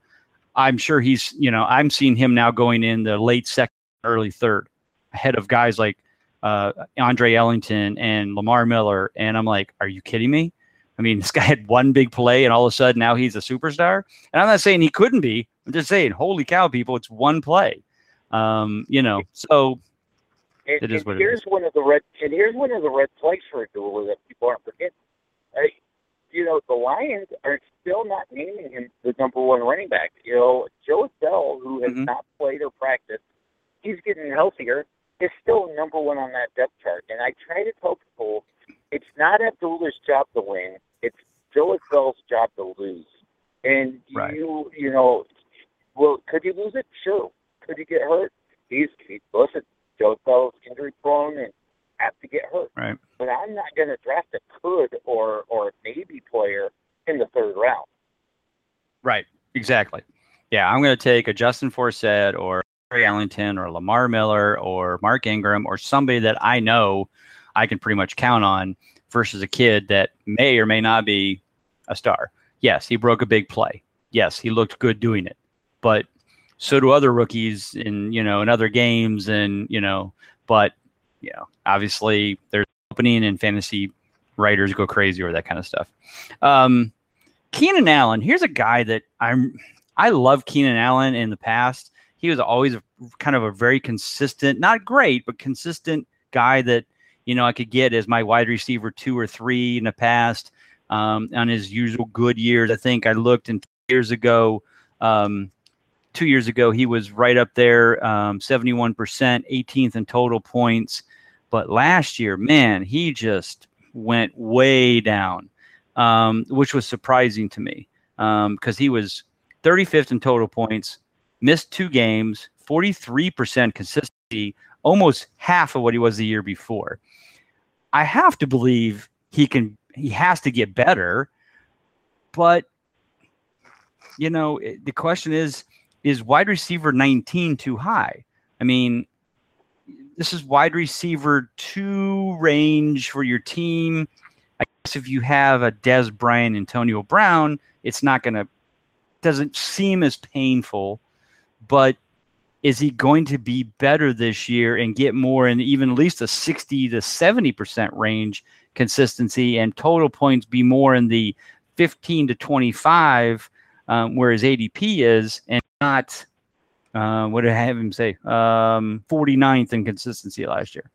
I'm sure he's, you know, I'm seeing him now going in the late second, early third, ahead of guys like uh, Andre Ellington and Lamar Miller. And I'm like, are you kidding me? I mean, this guy had one big play, and all of a sudden now he's a superstar. And I'm not saying he couldn't be. I'm just saying, holy cow, people, it's one play. Um, you know, so And, It is what it here's is. one of the red. And here's one of the red flags for Abdullah that people aren't forgetting. Hey, you know, the Lions are still not naming him the number one running back. You know, Joique Bell, who has Mhm. not played or practiced, he's getting healthier. Is still number one on that depth chart. And I try to tell people, it's not Abdullah's job to win. It's Joique Bell's job to lose. And Right. you, you know, well, could he lose it? Sure. Could he get hurt? He's he, listen. Joique Bell's injury prone and have to get hurt. Right. But I'm not going to draft a could or or a maybe player in the third round. Right. Exactly. Yeah, I'm going to take a Justin Forsett or Harry Ellington or Lamar Miller or Mark Ingram or somebody that I know I can pretty much count on versus a kid that may or may not be a star. Yes, he broke a big play. Yes, he looked good doing it. But so do other rookies in, you know, in other games and, you know, but you know, obviously there's opening and fantasy writers go crazy over that kind of stuff. Um Keenan Allen, here's a guy that I'm I love Keenan Allen in the past. He was always a, kind of a very consistent, not great, but consistent guy that you know I could get as my wide receiver two or three in the past. Um, on his usual good years, I think I looked in years ago, um, two years ago, he was right up there, um, 71%, 18th in total points. But last year, man, he just went way down um, which was surprising to me because he was 35th in total points, missed two games, 43% consistency, almost half of what he was the year before. I have to believe he can, he has to get better, but you know, the question is, is wide receiver 19 too high? I mean, this is wide receiver two range for your team. I guess if you have a Dez Bryant, Antonio Brown, it's not going to doesn't seem as painful, but is he going to be better this year and get more in even at least a 60 to 70% range consistency and total points be more in the 15 to 25 um, where his ADP is and not uh, what did I have him say? Um, 49th in consistency last year.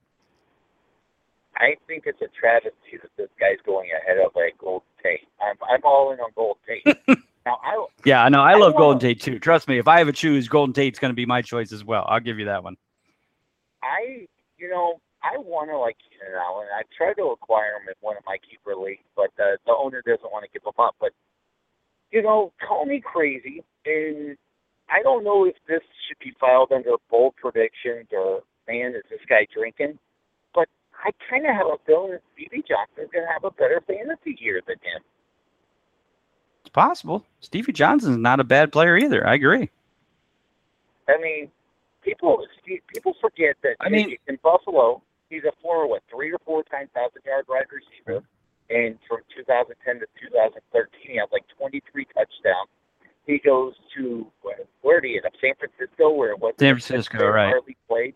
I think it's a travesty that this guy's going ahead of like Gold Tate. I'm I'm all in on Gold Tate. now I Yeah, I know. I I love Golden Tate too. Trust me, if I have a choose, Golden Tate's going to be my choice as well. I'll give you that one. I you know I want to like Keenan Allen. I tried to acquire him in one of my keeper leagues, but uh, the owner doesn't want to give him up. But you know, call me crazy, and I don't know if this should be filed under bold predictions or man, is this guy drinking? But I kind of have a feeling that Stevie Johnson's going to have a better fantasy year than him. It's possible. Stevie Johnson's not a bad player either. I agree. I mean, people people forget that. I mean- in Buffalo, he's a former what three or four times thousand yard wide receiver, and from 2010 to 2013, he had like 23 touchdowns. He goes to where, where did he end up? San Francisco, where it was San Francisco, right. Hardly played.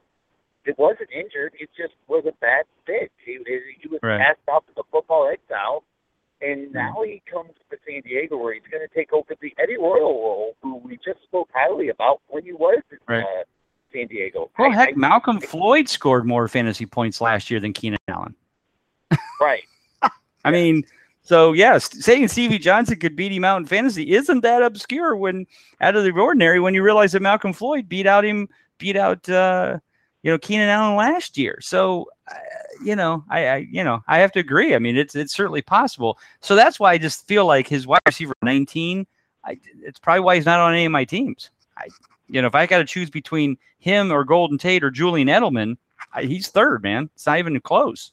It wasn't injured. It just was a bad fit. He, he was Right. passed off to the football exile, and Mhm. now he comes to San Diego, where he's going to take over the Eddie Royal role, who we just spoke highly about when he was in Right. uh, San Diego. Well, I- heck, I- Malcolm Floyd scored more fantasy points last year than Keenan Allen. right. I mean, so yes, saying Stevie Johnson could beat him out in fantasy isn't that obscure when out of the ordinary when you realize that Malcolm Floyd beat out him, beat out uh, you know Keenan Allen last year. So uh, you know, I, I you know I have to agree. I mean, it's it's certainly possible. So that's why I just feel like his wide receiver 19. I, it's probably why he's not on any of my teams. I you know if I got to choose between him or Golden Tate or Julian Edelman, I, he's third, man. It's not even close.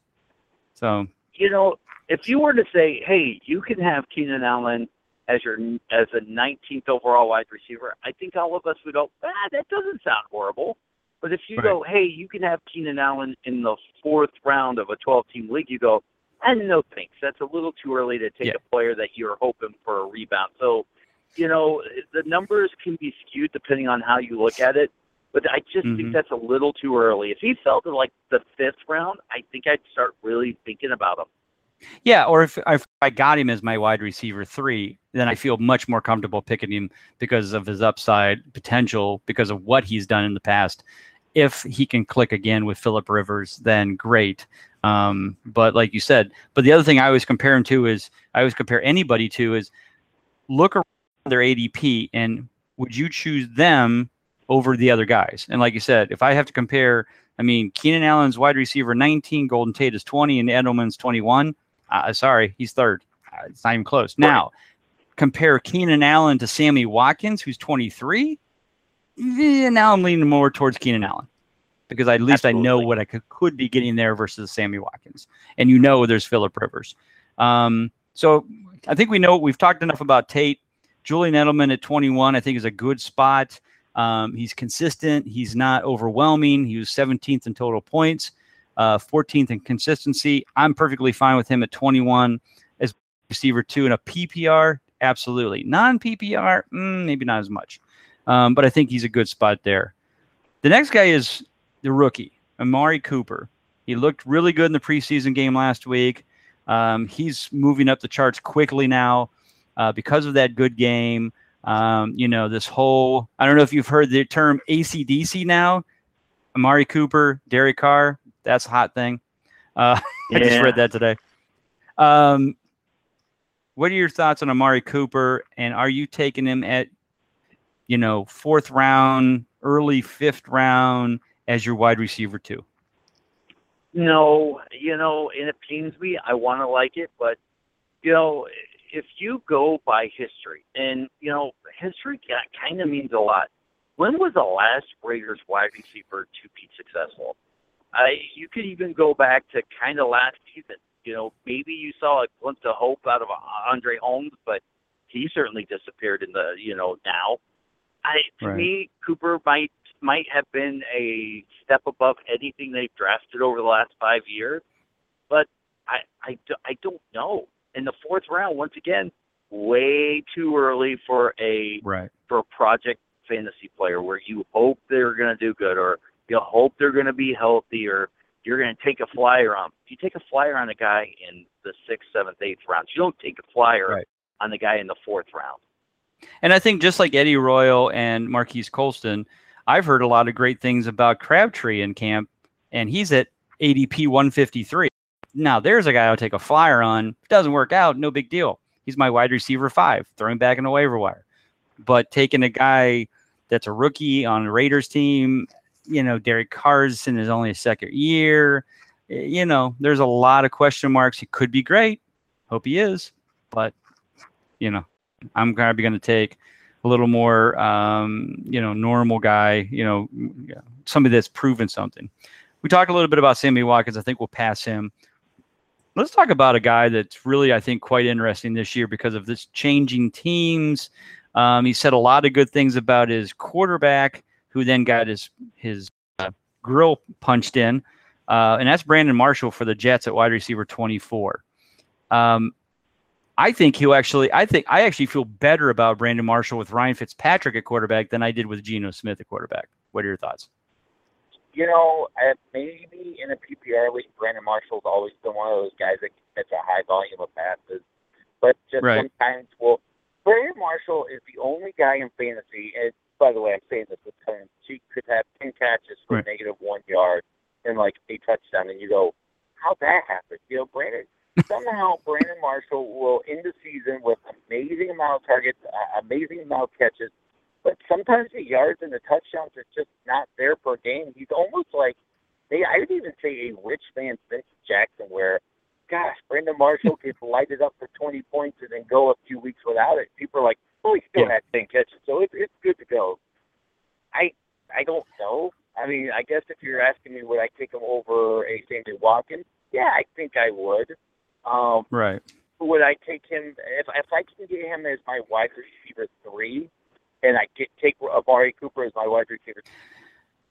So you know, if you were to say, hey, you can have Keenan Allen as your as a 19th overall wide receiver, I think all of us would go, ah, that doesn't sound horrible. But if you Right. go, hey, you can have Keenan Allen in the fourth round of a 12-team league, you go, and no thanks. That's a little too early to take Yeah. a player that you're hoping for a rebound. So, you know, the numbers can be skewed depending on how you look at it. But I just Mhm. think that's a little too early. If he fell to like the fifth round, I think I'd start really thinking about him. Yeah, or if, if I got him as my wide receiver three, then I feel much more comfortable picking him because of his upside potential, because of what he's done in the past. If he can click again with Philip Rivers, then great. Um, but like you said, but the other thing I always compare him to is I always compare anybody to is look around their ADP and would you choose them over the other guys? And like you said, if I have to compare, I mean, Keenan Allen's wide receiver 19, Golden Tate is 20, and Edelman's 21. Uh, sorry, he's third. Uh, it's not even close. Now, compare Keenan Allen to Sammy Watkins, who's 23. Yeah, now I'm leaning more towards Keenan Allen because at least Absolutely. I know what I could, could be getting there versus Sammy Watkins. And you know there's Philip Rivers. Um, so I think we know we've talked enough about Tate. Julian Edelman at 21, I think, is a good spot. Um, he's consistent. He's not overwhelming. He was 17th in total points, uh, 14th in consistency. I'm perfectly fine with him at 21 as receiver two in a PPR. Absolutely. Non PPR, mm, maybe not as much. Um, but I think he's a good spot there. The next guy is the rookie, Amari Cooper. He looked really good in the preseason game last week. Um, he's moving up the charts quickly now uh, because of that good game. Um, you know, this whole, I don't know if you've heard the term ACDC now. Amari Cooper, Derek Carr, that's a hot thing. Uh, I just read that today. Um, what are your thoughts on Amari Cooper? And are you taking him at, you know, fourth round, early fifth round as your wide receiver too? No, you know, and it pains me. I want to like it, but you know, if you go by history, and you know, history kind of means a lot. When was the last Raiders wide receiver to be successful? I you could even go back to kind of last season. You know, maybe you saw a glimpse of hope out of uh, Andre Holmes, but he certainly disappeared in the you know now. I to right. me, Cooper might might have been a step above anything they've drafted over the last five years, but I I, I don't know in the fourth round, once again, way too early for a right. for a project fantasy player where you hope they're going to do good or you hope they're going to be healthy or you're going to take a flyer on. If you take a flyer on a guy in the sixth, seventh, eighth rounds, you don't take a flyer right. on the guy in the fourth round. And I think just like Eddie Royal and Marques Colston, I've heard a lot of great things about Crabtree in camp, and he's at ADP 153. Now there's a guy I'll take a flyer on. If doesn't work out, no big deal. He's my wide receiver five, throwing back in the waiver wire. But taking a guy that's a rookie on a Raiders team, you know, Derek Carr's in his only second year. Eh, you know, there's a lot of question marks. He could be great. Hope he is. But, you know, I'm probably going to take a little more, um, you know, normal guy, you know, somebody that's proven something. We talked a little bit about Sammy Watkins. I think we'll pass him. Let's talk about a guy that's really, I think, quite interesting this year because of this changing teams. Um, he said a lot of good things about his quarterback, who then got his his uh, grill punched in, uh, and that's Brandon Marshall for the Jets at wide receiver 24. Um, I think he'll actually. I think I actually feel better about Brandon Marshall with Ryan Fitzpatrick at quarterback than I did with Geno Smith at quarterback. What are your thoughts? you know, maybe in a PPR league, Brandon Marshall's always been one of those guys that gets a high volume of passes. But just right. sometimes, well, Brandon Marshall is the only guy in fantasy. And by the way, I'm saying this with terms. She could have ten catches for right. negative one yard and like a touchdown, and you go, "How'd that happen?" You know, Brandon. somehow, Brandon Marshall will end the season with amazing amount of targets, uh, amazing amount of catches, but sometimes the yards and the touchdowns are just not there per game. He's almost like they I would even say a rich man Vince Jackson where gosh, Brandon Marshall gets lighted up for twenty points and then go a few weeks without it. People are like, Oh, he still yeah. had ten catches, so it's it's good to go. I I don't know. I mean, I guess if you're asking me would I take him over a Sammy Watkins, yeah, I think I would. Um right. Would I take him if if I can get him as my wide receiver three? and I get, take Amari Cooper as my wide receiver.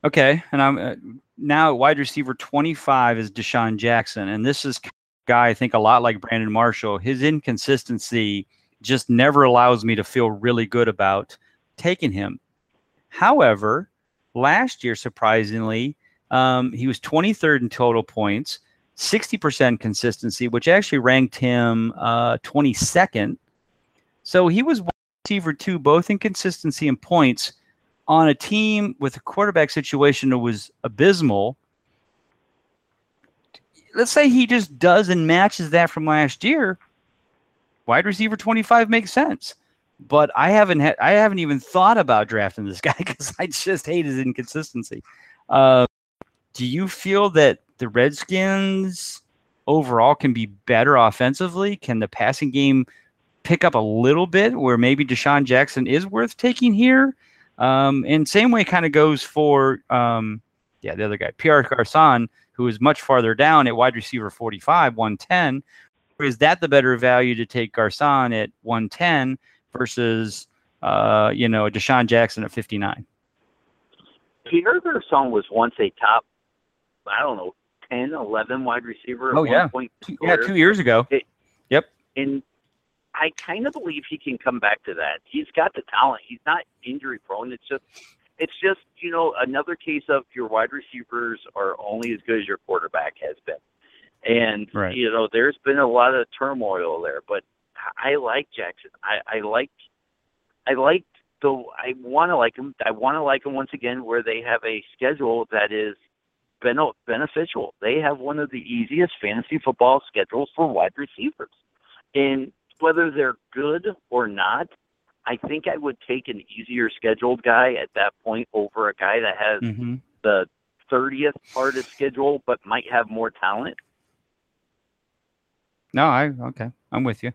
Okay, and I'm uh, now wide receiver 25 is DeSean Jackson, and this is guy I think a lot like Brandon Marshall. His inconsistency just never allows me to feel really good about taking him. However, last year surprisingly, um, he was 23rd in total points, 60% consistency, which actually ranked him uh, 22nd. So he was receiver two, both in consistency and points, on a team with a quarterback situation that was abysmal. Let's say he just does and matches that from last year. Wide receiver 25 makes sense. But I haven't had I haven't even thought about drafting this guy because I just hate his inconsistency. Uh, do you feel that the Redskins overall can be better offensively? Can the passing game pick up a little bit where maybe DeSean Jackson is worth taking here? Um, and same way kind of goes for um, yeah, the other guy, Pierre Garcon, who is much farther down at wide receiver 45, 110. Is that the better value to take Garcon at 110 versus uh, you know, DeSean Jackson at 59? Pierre Garcon was once a top, I don't know, 10, 11 wide receiver. Oh, yeah. Point yeah, two years ago. It, yep. And I kind of believe he can come back to that. He's got the talent. He's not injury prone. It's just, it's just, you know, another case of your wide receivers are only as good as your quarterback has been. And, right. you know, there's been a lot of turmoil there, but I like Jackson. I, I like, I like the, I want to like him. I want to like him once again where they have a schedule that is beneficial. They have one of the easiest fantasy football schedules for wide receivers. And whether they're good or not, I think I would take an easier scheduled guy at that point over a guy that has mm-hmm. the 30th hardest schedule but might have more talent. No, I okay. I'm with you.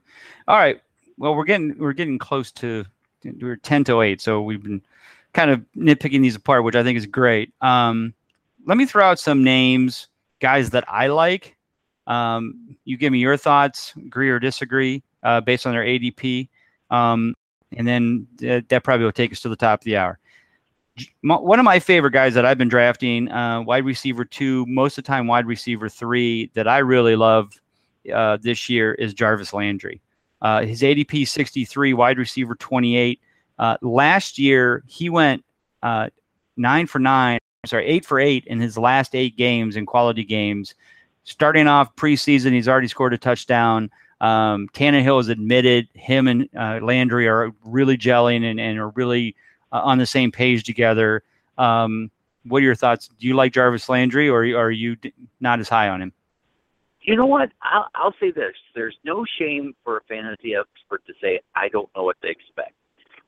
All right. Well, we're getting we're getting close to we're 10 to 8, so we've been kind of nitpicking these apart, which I think is great. Um, let me throw out some names, guys that I like. Um, you give me your thoughts, agree or disagree, uh, based on their ADP. Um, and then th- that probably will take us to the top of the hour. one of my favorite guys that I've been drafting, uh, wide receiver two, most of the time wide receiver three, that I really love uh, this year is Jarvis Landry. Uh, his ADP 63, wide receiver 28. Uh, last year, he went uh, nine for nine, sorry, eight for eight in his last eight games in quality games. Starting off preseason, he's already scored a touchdown. Um, Tannehill has admitted him and uh, Landry are really gelling and, and are really uh, on the same page together. Um, what are your thoughts? Do you like Jarvis Landry, or are you not as high on him? You know what? I'll, I'll say this: there's no shame for a fantasy expert to say I don't know what to expect.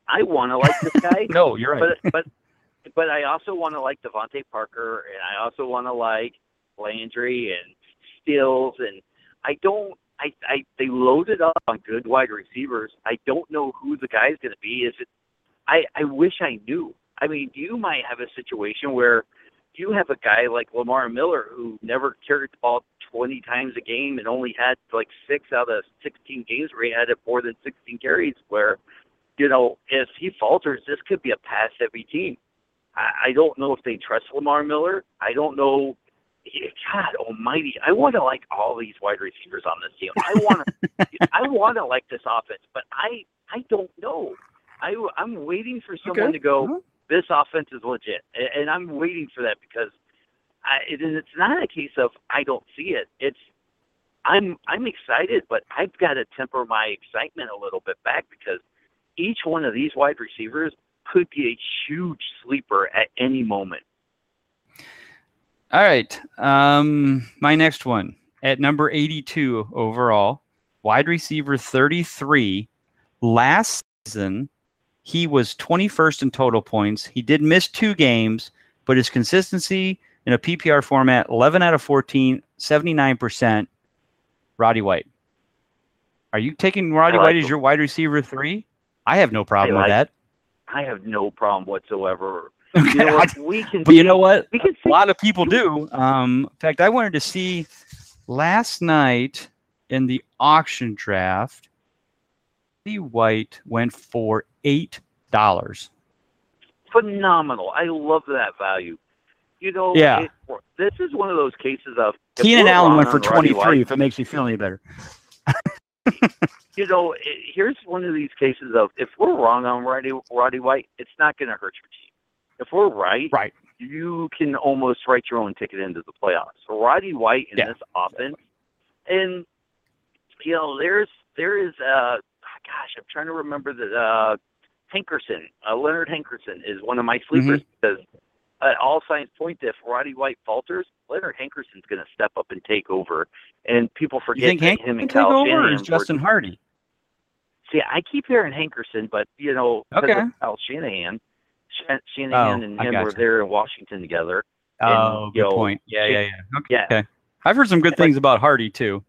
I want to like this guy. no, you're right. But but but I also want to like DeVante Parker, and I also want to like Landry and Stills, and I don't I, I they loaded up on good wide receivers. I don't know who the guy's going to be. Is it? I I wish I knew. I mean, you might have a situation where you have a guy like Lamar Miller who never carried the ball 20 times a game and only had like six out of 16 games where he had it more than 16 carries. Where, you know, if he falters, this could be a pass-heavy team. I, I don't know if they trust Lamar Miller. I don't know God Almighty, I want to like all these wide receivers on this team. I want to, I want to like this offense, but I, I don't know. I, I'm waiting for someone okay. to go. Uh-huh. This offense is legit, and, and I'm waiting for that because I, it, it's not a case of I don't see it. It's I'm I'm excited, but I've got to temper my excitement a little bit back because each one of these wide receivers could be a huge sleeper at any moment. All right. Um, my next one at number 82 overall, wide receiver 33. Last season, he was 21st in total points. He did miss two games, but his consistency in a PPR format 11 out of 14, 79%. Roddy White. Are you taking Roddy like White as your wide receiver three? I have no problem like, with that. I have no problem whatsoever Okay. You know what? We can. But you know what? We can a lot of people do. Um, in fact, I wanted to see last night in the auction draft. The white went for eight dollars. Phenomenal! I love that value. You know, yeah. It, this is one of those cases of Keenan Allen went for twenty three. If it makes you feel any better. you know, it, here's one of these cases of if we're wrong on Roddy, Roddy White, it's not going to hurt your team if we're right, right, you can almost write your own ticket into the playoffs. Roddy White in Yeah. this offense, and you know, there's there is uh, gosh, I'm trying to remember that uh, Hankerson, uh, Leonard Hankerson is one of my sleepers Mm-hmm. because uh, all signs point that if Roddy White falters, Leonard Hankerson's going to step up and take over, and people You forget think that Hank him and take over, Justin Hardy? See, I keep hearing Hankerson, but you know, Okay. of Kyle Shanahan, Shan- Shanahan Oh, and him were there in Washington together. Oh, you good know, point. Yeah, yeah, yeah. Okay. Yeah, Okay. I've heard some good But- things about Hardy too.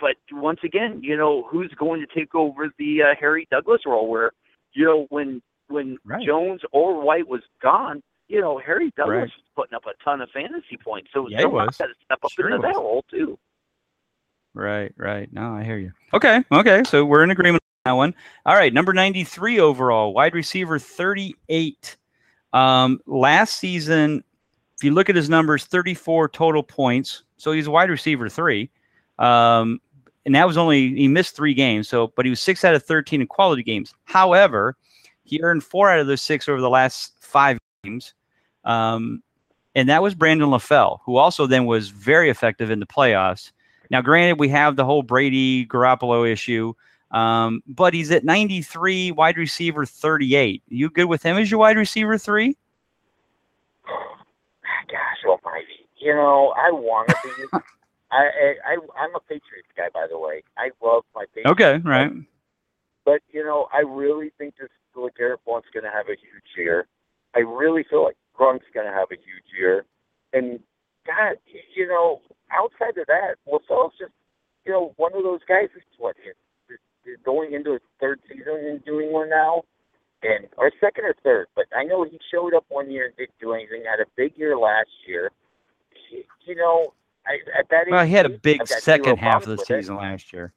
but once again, you know, who's going to take over the uh, Harry Douglas role? Where you know, when when Right. Jones or White was gone, you know, Harry Douglas Right. was putting up a ton of fantasy points. So Yeah, was. got to step up Sure into that role too. Right, right. No, I hear you. Okay, okay. So we're in agreement on that one. All right, number 93 overall, wide receiver 38. Um, last season, if you look at his numbers, 34 total points. So he's a wide receiver three. Um, and that was only, he missed three games. So, but he was six out of 13 in quality games. However, he earned four out of those six over the last five games. Um, and that was Brandon LaFell, who also then was very effective in the playoffs. Now, granted, we have the whole Brady Garoppolo issue, um, but he's at 93, wide receiver 38. You good with him as your wide receiver three? Gosh almighty. You know, I want to be. I, I, I, I'm a Patriots guy, by the way. I love my Patriots. Okay, right. But, you know, I really think this LeGarrette Blunt's going to have a huge year. I really feel like Gronk's going to have a huge year. And, God, you know, outside of that, LaFell's just, you know, one of those guys who's, what, is- going into his third season and doing one now? And, or second or third. But I know he showed up one year and didn't do anything. Had a big year last year. He- You know, I, at that Well, he had a big second half of the with it. season last year.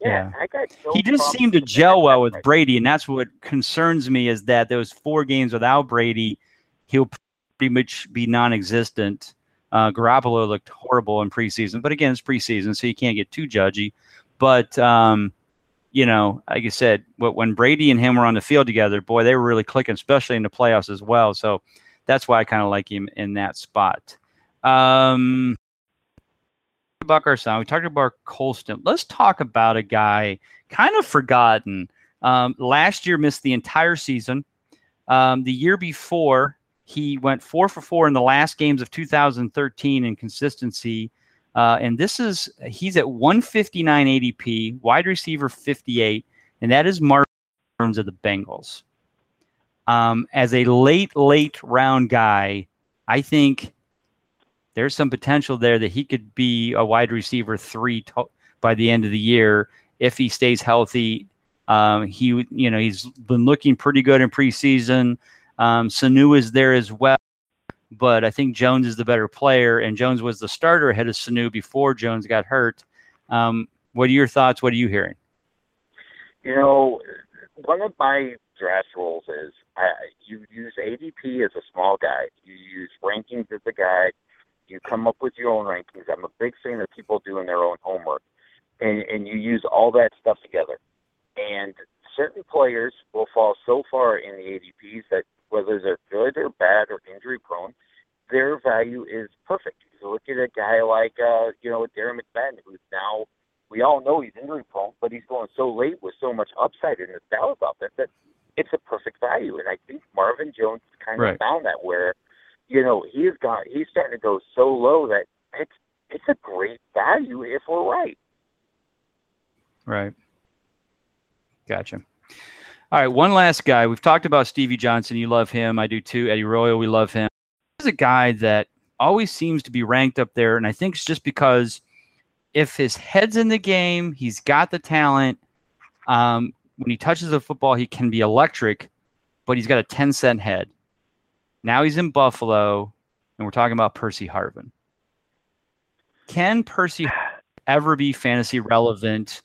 Yeah, I got no he just seemed to gel well with Brady, and that's what concerns me is that those four games without Brady, he'll pretty much be non-existent. Uh, Garoppolo looked horrible in preseason, but again, it's preseason, so you can't get too judgy. But um, you know, like I said, when Brady and him were on the field together, boy, they were really clicking, especially in the playoffs as well. So that's why I kind of like him in that spot. Um, about. We talked about Colston. Let's talk about a guy kind of forgotten. Um, last year missed the entire season. Um, the year before, he went four for four in the last games of 2013 in consistency. Uh, and this is he's at 159 ADP, wide receiver 58, and that is Mark Burns of the Bengals. Um, as a late, late round guy, I think there's some potential there that he could be a wide receiver three to- by the end of the year if he stays healthy. Um, he, you know, he's been looking pretty good in preseason. Um, Sanu is there as well, but I think Jones is the better player, and Jones was the starter ahead of Sanu before Jones got hurt. Um, what are your thoughts? What are you hearing? You know, one of my draft rules is I, you use ADP as a small guy. You use rankings as a guide. You come up with your own rankings. I'm a big fan of people doing their own homework, and and you use all that stuff together. And certain players will fall so far in the ADPs that whether they're good or bad or injury prone, their value is perfect. You look at a guy like uh, you know Darren McFadden, who's now we all know he's injury prone, but he's going so late with so much upside in his Dallas offense that it's a perfect value. And I think Marvin Jones kind of Right. found that where, you know, he's got he's starting to go so low that it's it's a great value if we're right. Right. Gotcha. All right, one last guy. We've talked about Stevie Johnson. You love him. I do too. Eddie Royal, we love him. He's a guy that always seems to be ranked up there, and I think it's just because if his head's in the game, he's got the talent. Um, when he touches the football, he can be electric, but he's got a 10 cent head. Now he's in Buffalo, and we're talking about Percy Harvin. Can Percy ever be fantasy relevant,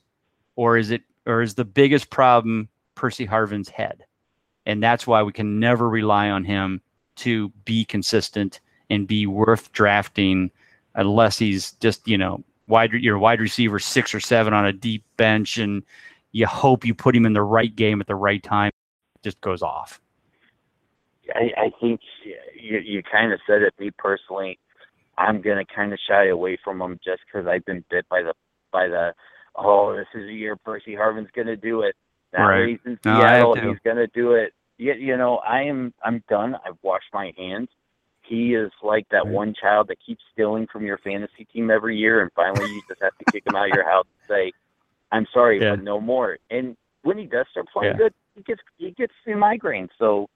or is it, or is the biggest problem Percy Harvin's head? And that's why we can never rely on him to be consistent and be worth drafting unless he's just, you know, wide your wide receiver six or seven on a deep bench and you hope you put him in the right game at the right time. It just goes off. I, I think you you kind of said it. Me personally, I'm gonna kind of shy away from him just because I've been bit by the by the oh this is the year Percy Harvin's gonna do it. Now Right. he's in I Seattle, to. he's gonna do it. You, you know, I am I'm done. I've washed my hands. He is like that Right. one child that keeps stealing from your fantasy team every year, and finally you just have to kick him out of your house and say, "I'm sorry, Yeah. but no more." And when he does start playing Yeah. good, he gets he gets the migraines. So,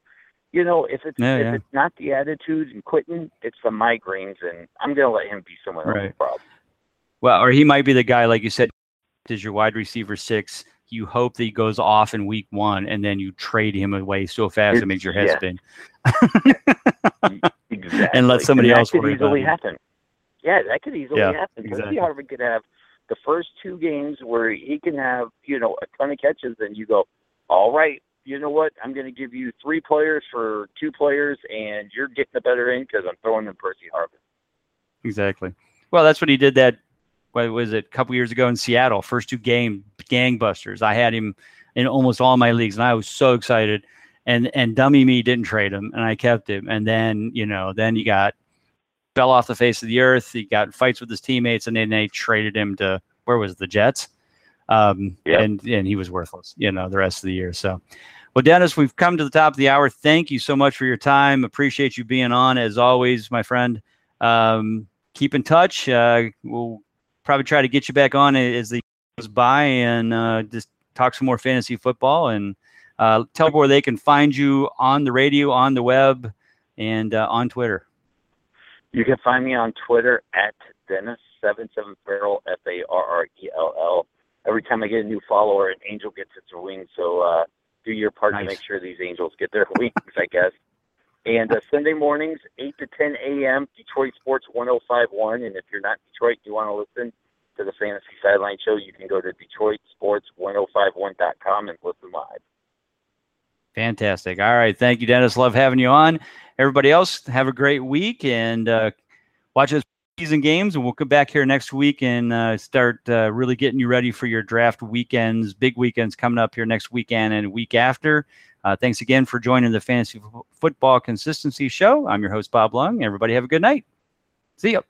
you know, if it's Yeah, if it's not the attitude and quitting, it's the migraines, and I'm gonna let him be someone else's Right. problem. Well, or he might be the guy, like you said, is your wide receiver six. You hope that he goes off in week one, and then you trade him away so fast it makes your head yeah. spin. Exactly. And let somebody that else could easily it. happen. Yeah, that could easily Yeah, happen. exactly. Percy Harvin could have the first two games where he can have you know a ton of catches, and you go, all right, you know what? I'm going to give you three players for two players, and you're getting the better end because I'm throwing them Percy Harvin. Exactly. Well, that's what he did. That what was it? A couple years ago in Seattle, first two game gangbusters. I had him in almost all my leagues, and I was so excited. And and dummy me didn't trade him, and I kept him. And then you know, then he got fell off the face of the earth. He got fights with his teammates, and then they traded him to where was it, the Jets? Um, Yep. and and he was worthless, you know, the rest of the year. So, well, Dennis, we've come to the top of the hour. Thank you so much for your time. Appreciate you being on as always, my friend. Um, keep in touch. Uh, we'll probably try to get you back on as the goes by and uh, just talk some more fantasy football and uh, tell them where they can find you on the radio, on the web, and uh, on Twitter. You can find me on Twitter at Dennis seven seven Farrell F A R R E L L. Every time I get a new follower, an angel gets its wings. So uh, do your part Nice. to make sure these angels get their wings, I guess. And uh, Sunday mornings, eight to ten a.m. Detroit Sports one zero five one. And if you're not in Detroit, you want to listen to the Fantasy Sideline Show, you can go to DetroitSports1051.com and listen live. Fantastic. All right. Thank you, Dennis. Love having you on. Everybody else, have a great week and uh, watch those season games. And we'll come back here next week and uh, start uh, really getting you ready for your draft weekends, big weekends coming up here next weekend and week after. Uh, thanks again for joining the Fantasy Football Consistency Show. I'm your host, Bob Lung. Everybody have a good night. See you.